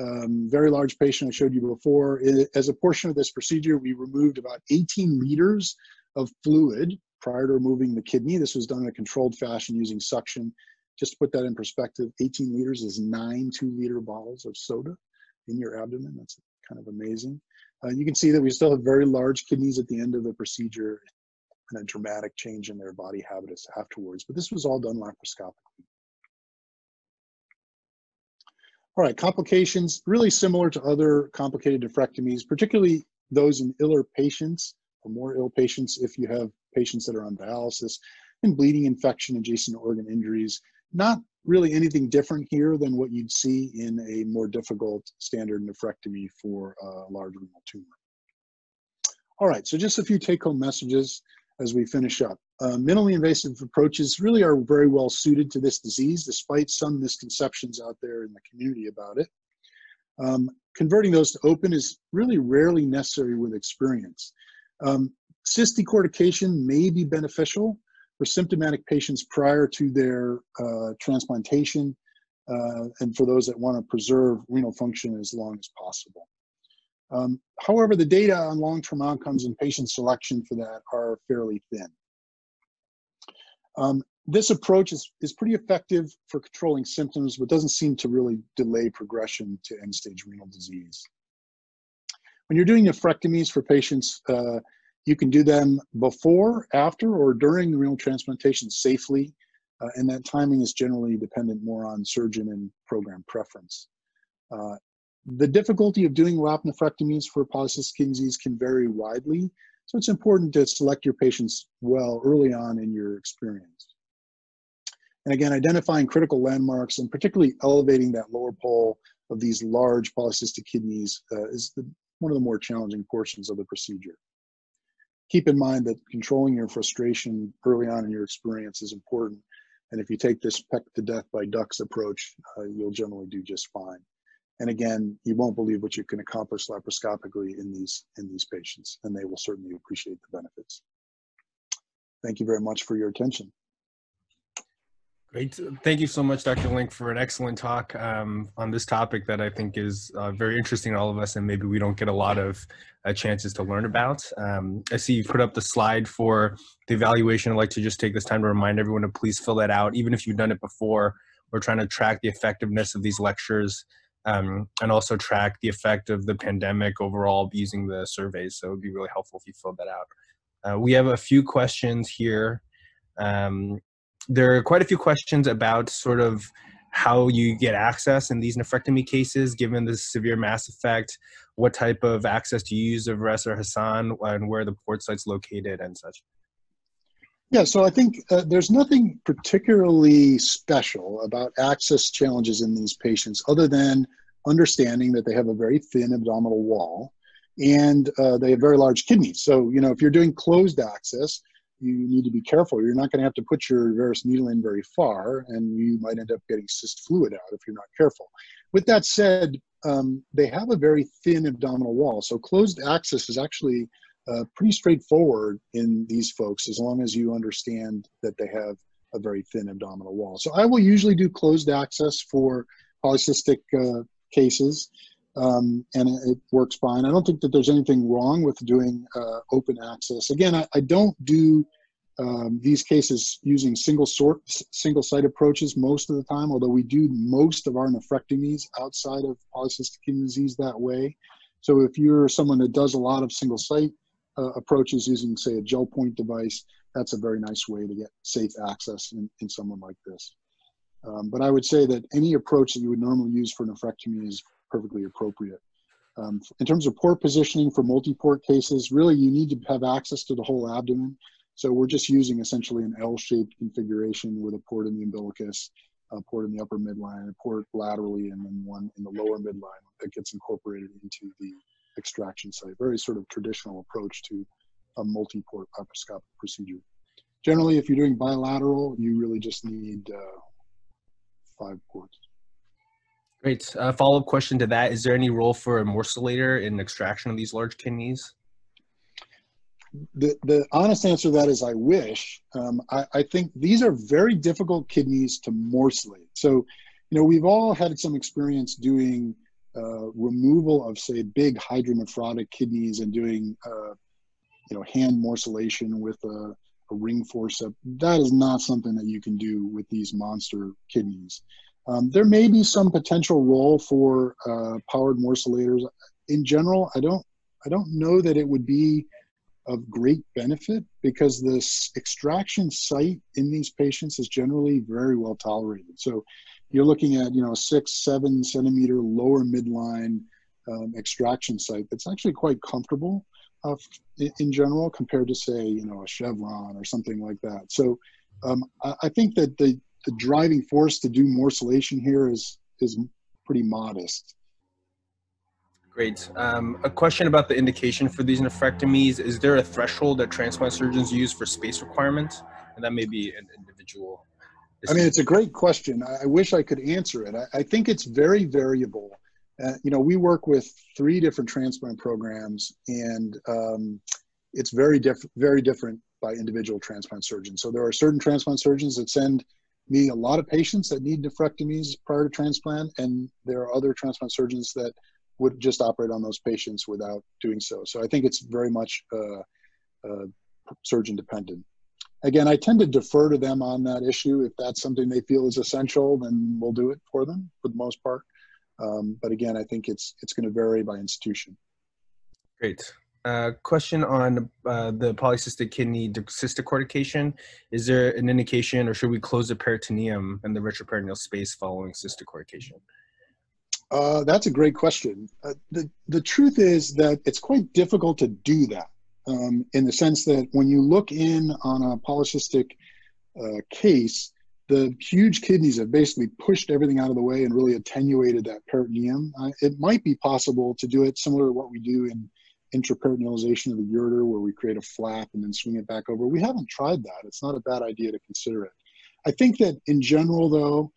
um, very large patient I showed you before. As a portion of this procedure, we removed about 18 liters of fluid prior to removing the kidney. This was done in a controlled fashion using suction. Just to put that in perspective, 18 liters is nine two liter bottles of soda in your abdomen. That's kind of amazing. Uh, you can see that we still have very large kidneys at the end of the procedure and a dramatic change in their body habitus afterwards. But this was all done laparoscopically. All right, complications, really similar to other complicated nephrectomies, particularly those in iller patients or more ill patients if you have patients that are on dialysis and bleeding infection, adjacent organ injuries. Not really anything different here than what you'd see in a more difficult standard nephrectomy for a large renal tumor. All right, so just a few take-home messages as we finish up. Uh, minimally invasive approaches really are very well suited to this disease, despite some misconceptions out there in the community about it. Um, converting those to open is really rarely necessary with experience. Um, cyst decortication may be beneficial for symptomatic patients prior to their uh, transplantation uh, and for those that want to preserve renal function as long as possible. Um, however, the data on long-term outcomes and patient selection for that are fairly thin. Um, this approach is, is pretty effective for controlling symptoms, but doesn't seem to really delay progression to end-stage renal disease. When you're doing nephrectomies for patients, uh, you can do them before, after, or during the renal transplantation safely, uh, and that timing is generally dependent more on surgeon and program preference. Uh, the difficulty of doing lap nephrectomies for polycystic kidney disease can vary widely, so it's important to select your patients well early on in your experience. And again, identifying critical landmarks and particularly elevating that lower pole of these large polycystic kidneys uh, is the, one of the more challenging portions of the procedure. Keep in mind that controlling your frustration early on in your experience is important. And if you take this peck to death by ducks approach, uh, you'll generally do just fine. And again, you won't believe what you can accomplish laparoscopically in these, in these patients, and they will certainly appreciate the benefits. Thank you very much for your attention. Great. Thank you so much, Dr. Link, for an excellent talk um, on this topic that I think is uh, very interesting to all of us and maybe we don't get a lot of uh, chances to learn about. Um, I see you put up the slide for the evaluation. I'd like to just take this time to remind everyone to please fill that out, even if you've done it before. We're trying to track the effectiveness of these lectures um, and also track the effect of the pandemic overall using the surveys. So it would be really helpful if you filled that out. Uh, we have a few questions here. Um, there are quite a few questions about sort of how you get access in these nephrectomy cases, given the severe mass effect, what type of access do you use Veress or Hasson, and where the port site's located and such. Yeah, so I think uh, there's nothing particularly special about access challenges in these patients other than understanding that they have a very thin abdominal wall and uh, they have very large kidneys. So, you know, if you're doing closed access, you need to be careful. You're not going to have to put your Veress needle in very far, and you might end up getting cyst fluid out if you're not careful. With that said, um, they have a very thin abdominal wall, so closed access is actually uh, pretty straightforward in these folks as long as you understand that they have a very thin abdominal wall. So I will usually do closed access for polycystic uh, cases um, and it works fine. I don't think that there's anything wrong with doing uh, open access. Again, I, I don't do um, these cases using single sort, single site approaches most of the time, although we do most of our nephrectomies outside of polycystic kidney disease that way. So if you're someone that does a lot of single site uh, approaches using, say, a GelPoint device, that's a very nice way to get safe access in, in someone like this. Um, but I would say that any approach that you would normally use for nephrectomy is perfectly appropriate. Um, in terms of port positioning for multi-port cases, really you need to have access to the whole abdomen. So we're just using essentially an L-shaped configuration with a port in the umbilicus, a port in the upper midline, a port laterally, and then one in the lower midline that gets incorporated into the extraction site. Very sort of traditional approach to a multi-port laparoscopic procedure. Generally, if you're doing bilateral, you really just need uh, five ports. Great. Uh, Follow up question to that: Is there any role for a morcellator in extraction of these large kidneys? The, the honest answer to that is I wish. Um, I, I, think these are very difficult kidneys to morcellate. So, you know, we've all had some experience doing uh, removal of, say, big hydronephrotic kidneys and doing, uh, you know, hand morcellation with a, a ring forceps. That is not something that you can do with these monster kidneys. Um, there may be some potential role for uh, powered morcellators. In general, I don't I don't know that it would be of great benefit because this extraction site in these patients is generally very well tolerated. So you're looking at you know six seven centimeter lower midline um, extraction site that's actually quite comfortable uh, in general compared to say you know a chevron or something like that. So um, I, I think that the the driving force to do morcellation here is is pretty modest. Great. Um, a question about the indication for these nephrectomies: Is there a threshold that transplant surgeons use for space requirements? And that may be an individual. I mean, it's a great question. I, wish I could answer it. I, I think it's very variable. Uh, you know, we work with three different transplant programs, and um, it's very different, very different by individual transplant surgeons. So there are certain transplant surgeons that send me a lot of patients that need nephrectomies prior to transplant, and there are other transplant surgeons that would just operate on those patients without doing so. So I think it's very much uh, uh, surgeon dependent. Again, I tend to defer to them on that issue. If that's something they feel is essential, then we'll do it for them for the most part. Um, but again, I think it's it's going to vary by institution. Great. Uh, question on uh, the polycystic kidney cyst decortication. Is there an indication or should we close the peritoneum and the retroperitoneal space following cyst decortication? Uh, that's a great question. Uh, the, the truth is that it's quite difficult to do that um, in the sense that when you look in on a polycystic uh, case, the huge kidneys have basically pushed everything out of the way and really attenuated that peritoneum. Uh, it might be possible to do it similar to what we do in intraperitonealization of the ureter where we create a flap and then swing it back over. We haven't tried that. It's not a bad idea to consider it. I think that in general, though,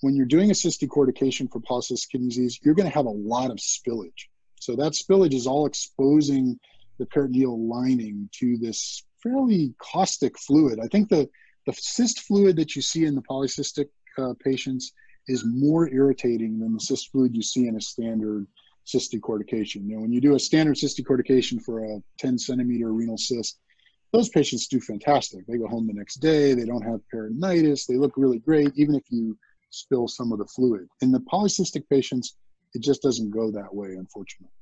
when you're doing a cyst decortication for polycystic kidney disease, you're going to have a lot of spillage. So that spillage is all exposing the peritoneal lining to this fairly caustic fluid. I think the, the cyst fluid that you see in the polycystic uh, patients is more irritating than the cyst fluid you see in a standard cyst decortication. You know, when you do a standard cyst decortication for a 10 centimeter renal cyst, those patients do fantastic. They go home the next day, they don't have peritonitis, they look really great, even if you spill some of the fluid. In the polycystic patients, it just doesn't go that way, unfortunately.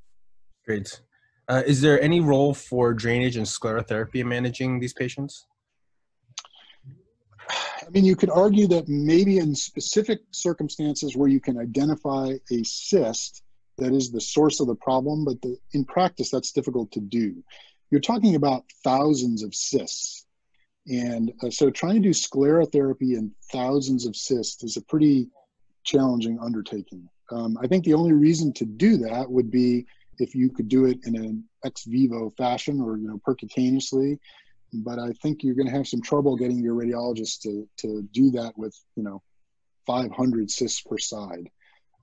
Great. Uh, is there any role for drainage and sclerotherapy in managing these patients? I mean, you could argue that maybe in specific circumstances where you can identify a cyst that is the source of the problem, but the, in practice, that's difficult to do. You're talking about thousands of cysts. And uh, so trying to do sclerotherapy in thousands of cysts is a pretty challenging undertaking. Um, I think the only reason to do that would be if you could do it in an ex vivo fashion or you know percutaneously but I think you're going to have some trouble getting your radiologist to, to do that with, you know, 500 cysts per side.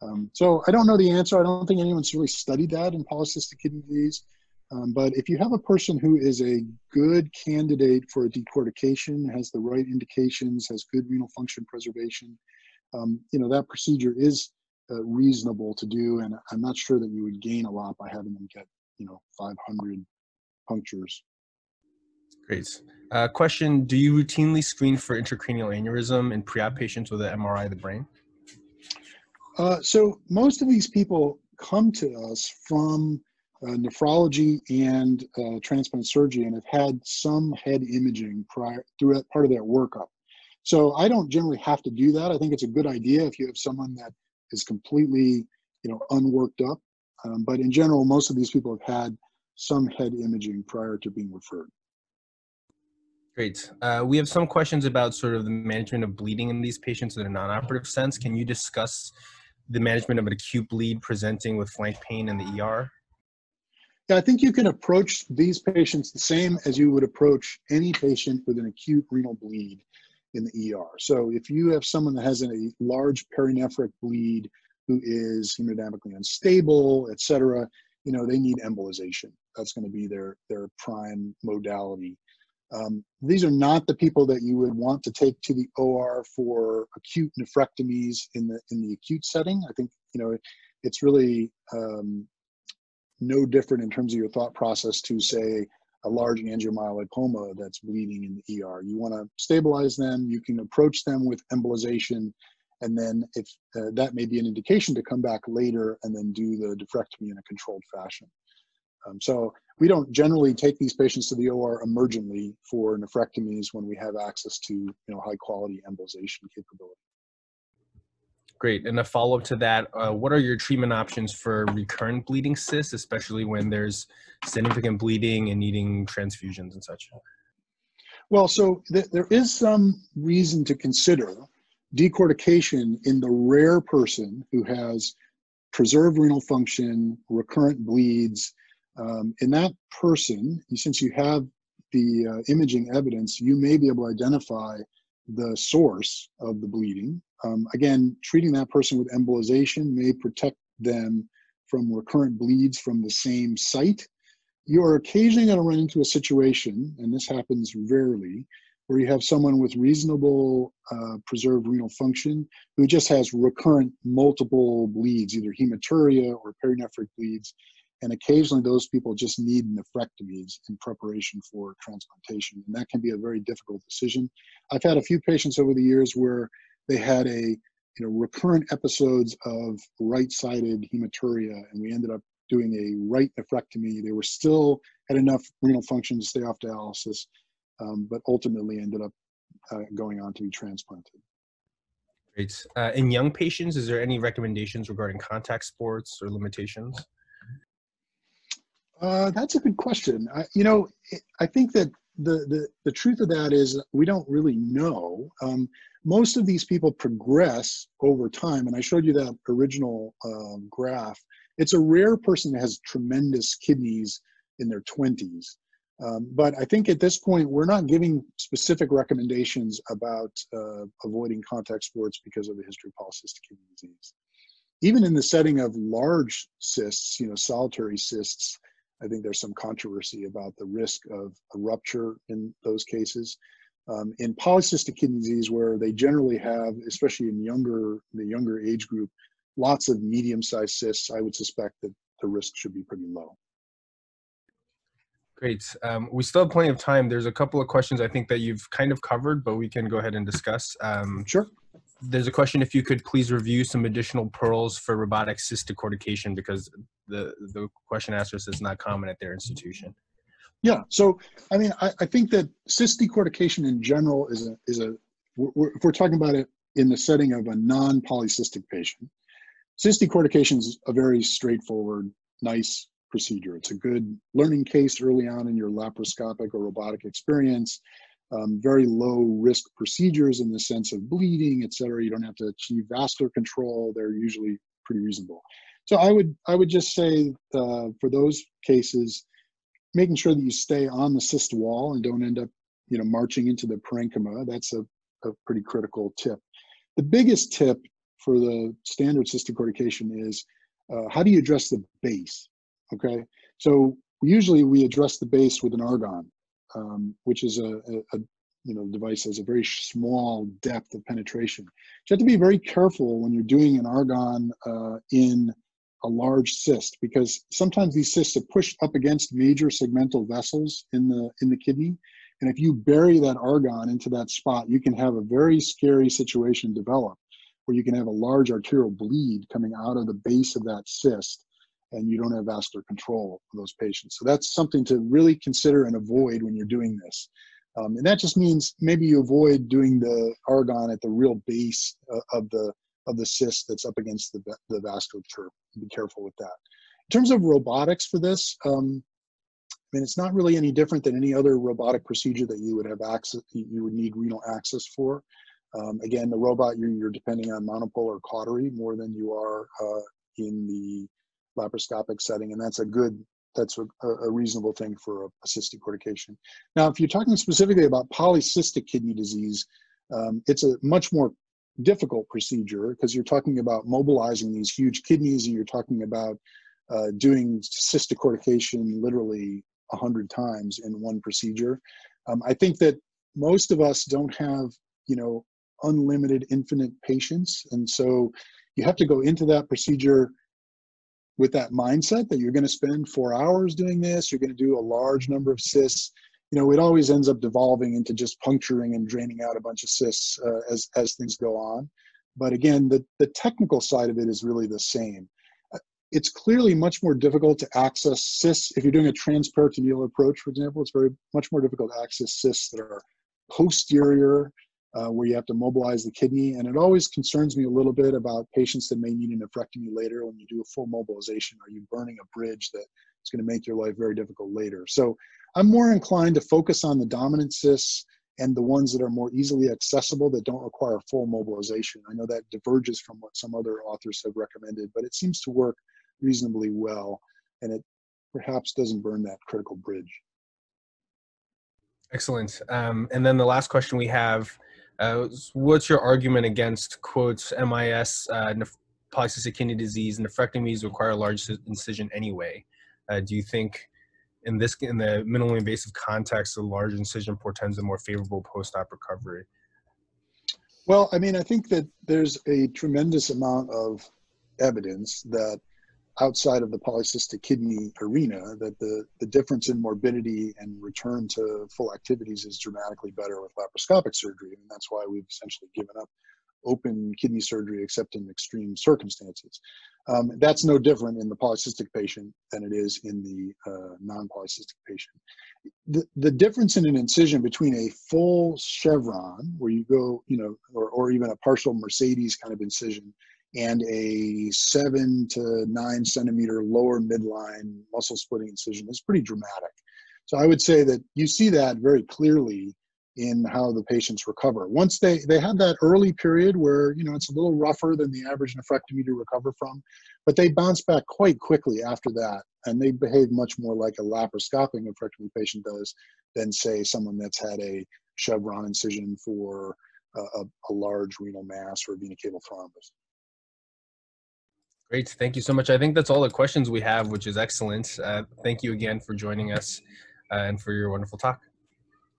Um, so I don't know the answer. I don't think anyone's really studied that in polycystic kidney disease. Um, but if you have a person who is a good candidate for a decortication, has the right indications, has good renal function preservation, um, you know, that procedure is uh, reasonable to do. And I'm not sure that you would gain a lot by having them get, you know, 500 punctures Great. Uh, question Do you routinely screen for intracranial aneurysm in pre op patients with an MRI of the brain? Uh, so, most of these people come to us from uh, nephrology and uh, transplant surgery and have had some head imaging prior throughout part of their workup. So, I don't generally have to do that. I think it's a good idea if you have someone that is completely, you know, unworked up. Um, but in general, most of these people have had some head imaging prior to being referred. Great. Uh, we have some questions about sort of the management of bleeding in these patients in a non-operative sense. Can you discuss the management of an acute bleed presenting with flank pain in the ER? Yeah, I think you can approach these patients the same as you would approach any patient with an acute renal bleed in the ER. So if you have someone that has a large perinephric bleed who is hemodynamically unstable, et cetera, you know, they need embolization. That's going to be their, their prime modality um, these are not the people that you would want to take to the OR for acute nephrectomies in the in the acute setting. I think you know it's really um, no different in terms of your thought process to say a large angiomyolipoma that's bleeding in the ER. You want to stabilize them. You can approach them with embolization, and then if uh, that may be an indication to come back later and then do the nephrectomy in a controlled fashion. Um, so we don't generally take these patients to the OR emergently for nephrectomies when we have access to you know high quality embolization capability. Great. And a follow up to that, uh, what are your treatment options for recurrent bleeding cysts, especially when there's significant bleeding and needing transfusions and such? Well, so th- there is some reason to consider decortication in the rare person who has preserved renal function, recurrent bleeds, um, in that person, since you have the uh, imaging evidence, you may be able to identify the source of the bleeding. Um, again, treating that person with embolization may protect them from recurrent bleeds from the same site. You are occasionally going to run into a situation, and this happens rarely, where you have someone with reasonable uh, preserved renal function who just has recurrent multiple bleeds, either hematuria or perinephric bleeds, and occasionally those people just need nephrectomies in preparation for transplantation. And that can be a very difficult decision. I've had a few patients over the years where they had a you know recurrent episodes of right-sided hematuria, and we ended up doing a right nephrectomy. They were still had enough renal function to stay off dialysis, um, but ultimately ended up uh, going on to be transplanted. Great. Uh, in young patients, is there any recommendations regarding contact sports or limitations? Uh, that's a good question. I, you know, I think that the, the, the truth of that is we don't really know. Um, most of these people progress over time, and I showed you that original uh, graph. It's a rare person that has tremendous kidneys in their 20s. Um, but I think at this point, we're not giving specific recommendations about uh, avoiding contact sports because of the history of polycystic kidney disease. Even in the setting of large cysts, you know, solitary cysts, I think there's some controversy about the risk of a rupture in those cases. Um, in polycystic kidney disease, where they generally have, especially in younger the younger age group, lots of medium-sized cysts, I would suspect that the risk should be pretty low. Great. Um, we still have plenty of time. There's a couple of questions I think that you've kind of covered, but we can go ahead and discuss. Um, sure. There's a question if you could please review some additional pearls for robotic cyst decortication because the, the question asker is not common at their institution. Yeah, so I mean, I, I think that cyst decortication in general is a, is a we're, if we're talking about it in the setting of a non-polycystic patient, cyst decortication is a very straightforward, nice procedure. It's a good learning case early on in your laparoscopic or robotic experience. Um, very low risk procedures in the sense of bleeding, et cetera. You don't have to achieve vascular control. They're usually pretty reasonable. So I would I would just say uh, for those cases, making sure that you stay on the cyst wall and don't end up you know marching into the parenchyma. That's a, a pretty critical tip. The biggest tip for the standard cyst decortication is uh, how do you address the base? Okay, so usually we address the base with an argon, um, which is a, a, a, you know device has a very small depth of penetration. You have to be very careful when you're doing an argon uh, in a large cyst because sometimes these cysts are pushed up against major segmental vessels in the in the kidney, and if you bury that argon into that spot, you can have a very scary situation develop where you can have a large arterial bleed coming out of the base of that cyst and you don't have vascular control of those patients. So that's something to really consider and avoid when you're doing this. Um, and that just means maybe you avoid doing the argon at the real base uh, of the of the cyst that's up against the, the vasculature. Be careful with that. In terms of robotics for this, um, I mean, it's not really any different than any other robotic procedure that you would have access, you would need renal access for. Um, again, the robot, you're, you're, depending on monopolar cautery more than you are uh, in the laparoscopic setting, and that's a good that's a, a reasonable thing for a, a cyst decortication. Now, if you're talking specifically about polycystic kidney disease, um, it's a much more difficult procedure because you're talking about mobilizing these huge kidneys and you're talking about uh, doing cyst decortication literally a hundred times in one procedure. Um, I think that most of us don't have, you know, unlimited infinite patience. And so you have to go into that procedure with that mindset that you're going to spend four hours doing this, you're going to do a large number of cysts. You know, it always ends up devolving into just puncturing and draining out a bunch of cysts uh, as as things go on. But again, the the technical side of it is really the same. Uh, it's clearly much more difficult to access cysts if you're doing a transperitoneal approach, for example. It's very much more difficult to access cysts that are posterior uh, where you have to mobilize the kidney. And it always concerns me a little bit about patients that may need a nephrectomy later. When you do a full mobilization, are you burning a bridge that is going to make your life very difficult later? So I'm more inclined to focus on the dominant cysts and the ones that are more easily accessible that don't require full mobilization. I know that diverges from what some other authors have recommended, but it seems to work reasonably well, and it perhaps doesn't burn that critical bridge. Excellent. Um, and then the last question we have uh, what's your argument against quotes MIS uh, polycystic kidney disease nephrectomies require a large incision anyway? Uh, do you think in this in the minimally invasive context, a large incision portends a more favorable post-op recovery? Well, I mean, I think that there's a tremendous amount of evidence that outside of the polycystic kidney arena that the, the difference in morbidity and return to full activities is dramatically better with laparoscopic surgery. And that's why we've essentially given up open kidney surgery except in extreme circumstances. Um, that's no different in the polycystic patient than it is in the uh, non-polycystic patient. The, the difference in an incision between a full chevron, where you go, you know, or, or even a partial Mercedes kind of incision, and a seven to nine centimeter lower midline muscle splitting incision is pretty dramatic. So I would say that you see that very clearly in how the patients recover. Once they, they have that early period where, you know, it's a little rougher than the average nephrectomy to recover from, but they bounce back quite quickly after that. And they behave much more like a laparoscopic nephrectomy patient does than say someone that's had a chevron incision for a, a, a large renal mass or vena cava thrombus. Great. Thank you so much. I think that's all the questions we have, which is excellent. Uh, thank you again for joining us uh, and for your wonderful talk.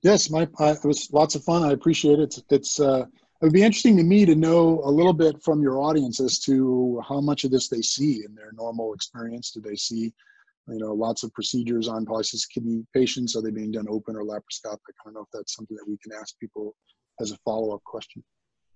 Yes, my it was lots of fun. I appreciate it. It's, it's uh, it would be interesting to me to know a little bit from your audience as to how much of this they see in their normal experience. Do they see, you know, lots of procedures on polycystic kidney patients? Are they being done open or laparoscopic? I don't know if that's something that we can ask people as a follow-up question.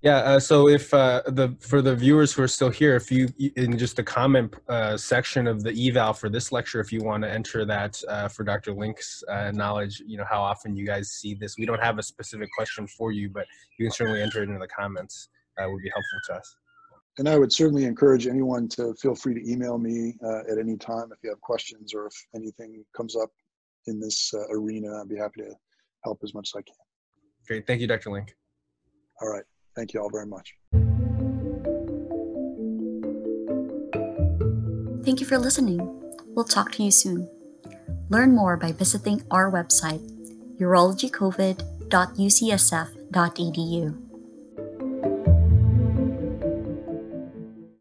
Yeah. Uh, so if uh, the for the viewers who are still here, if you in just the comment uh, section of the eval for this lecture, if you want to enter that uh, for Dr. Link's uh, knowledge, you know how often you guys see this. We don't have a specific question for you, but you can certainly enter it into the comments. That would be helpful to us. And I would certainly encourage anyone to feel free to email me uh, at any time if you have questions or if anything comes up in this arena. I'd be happy to help as much as I can. Great. Thank you, Dr. Link. All right. Thank you all very much. Thank you for listening. We'll talk to you soon. Learn more by visiting our website, urologycovid.ucsf.edu.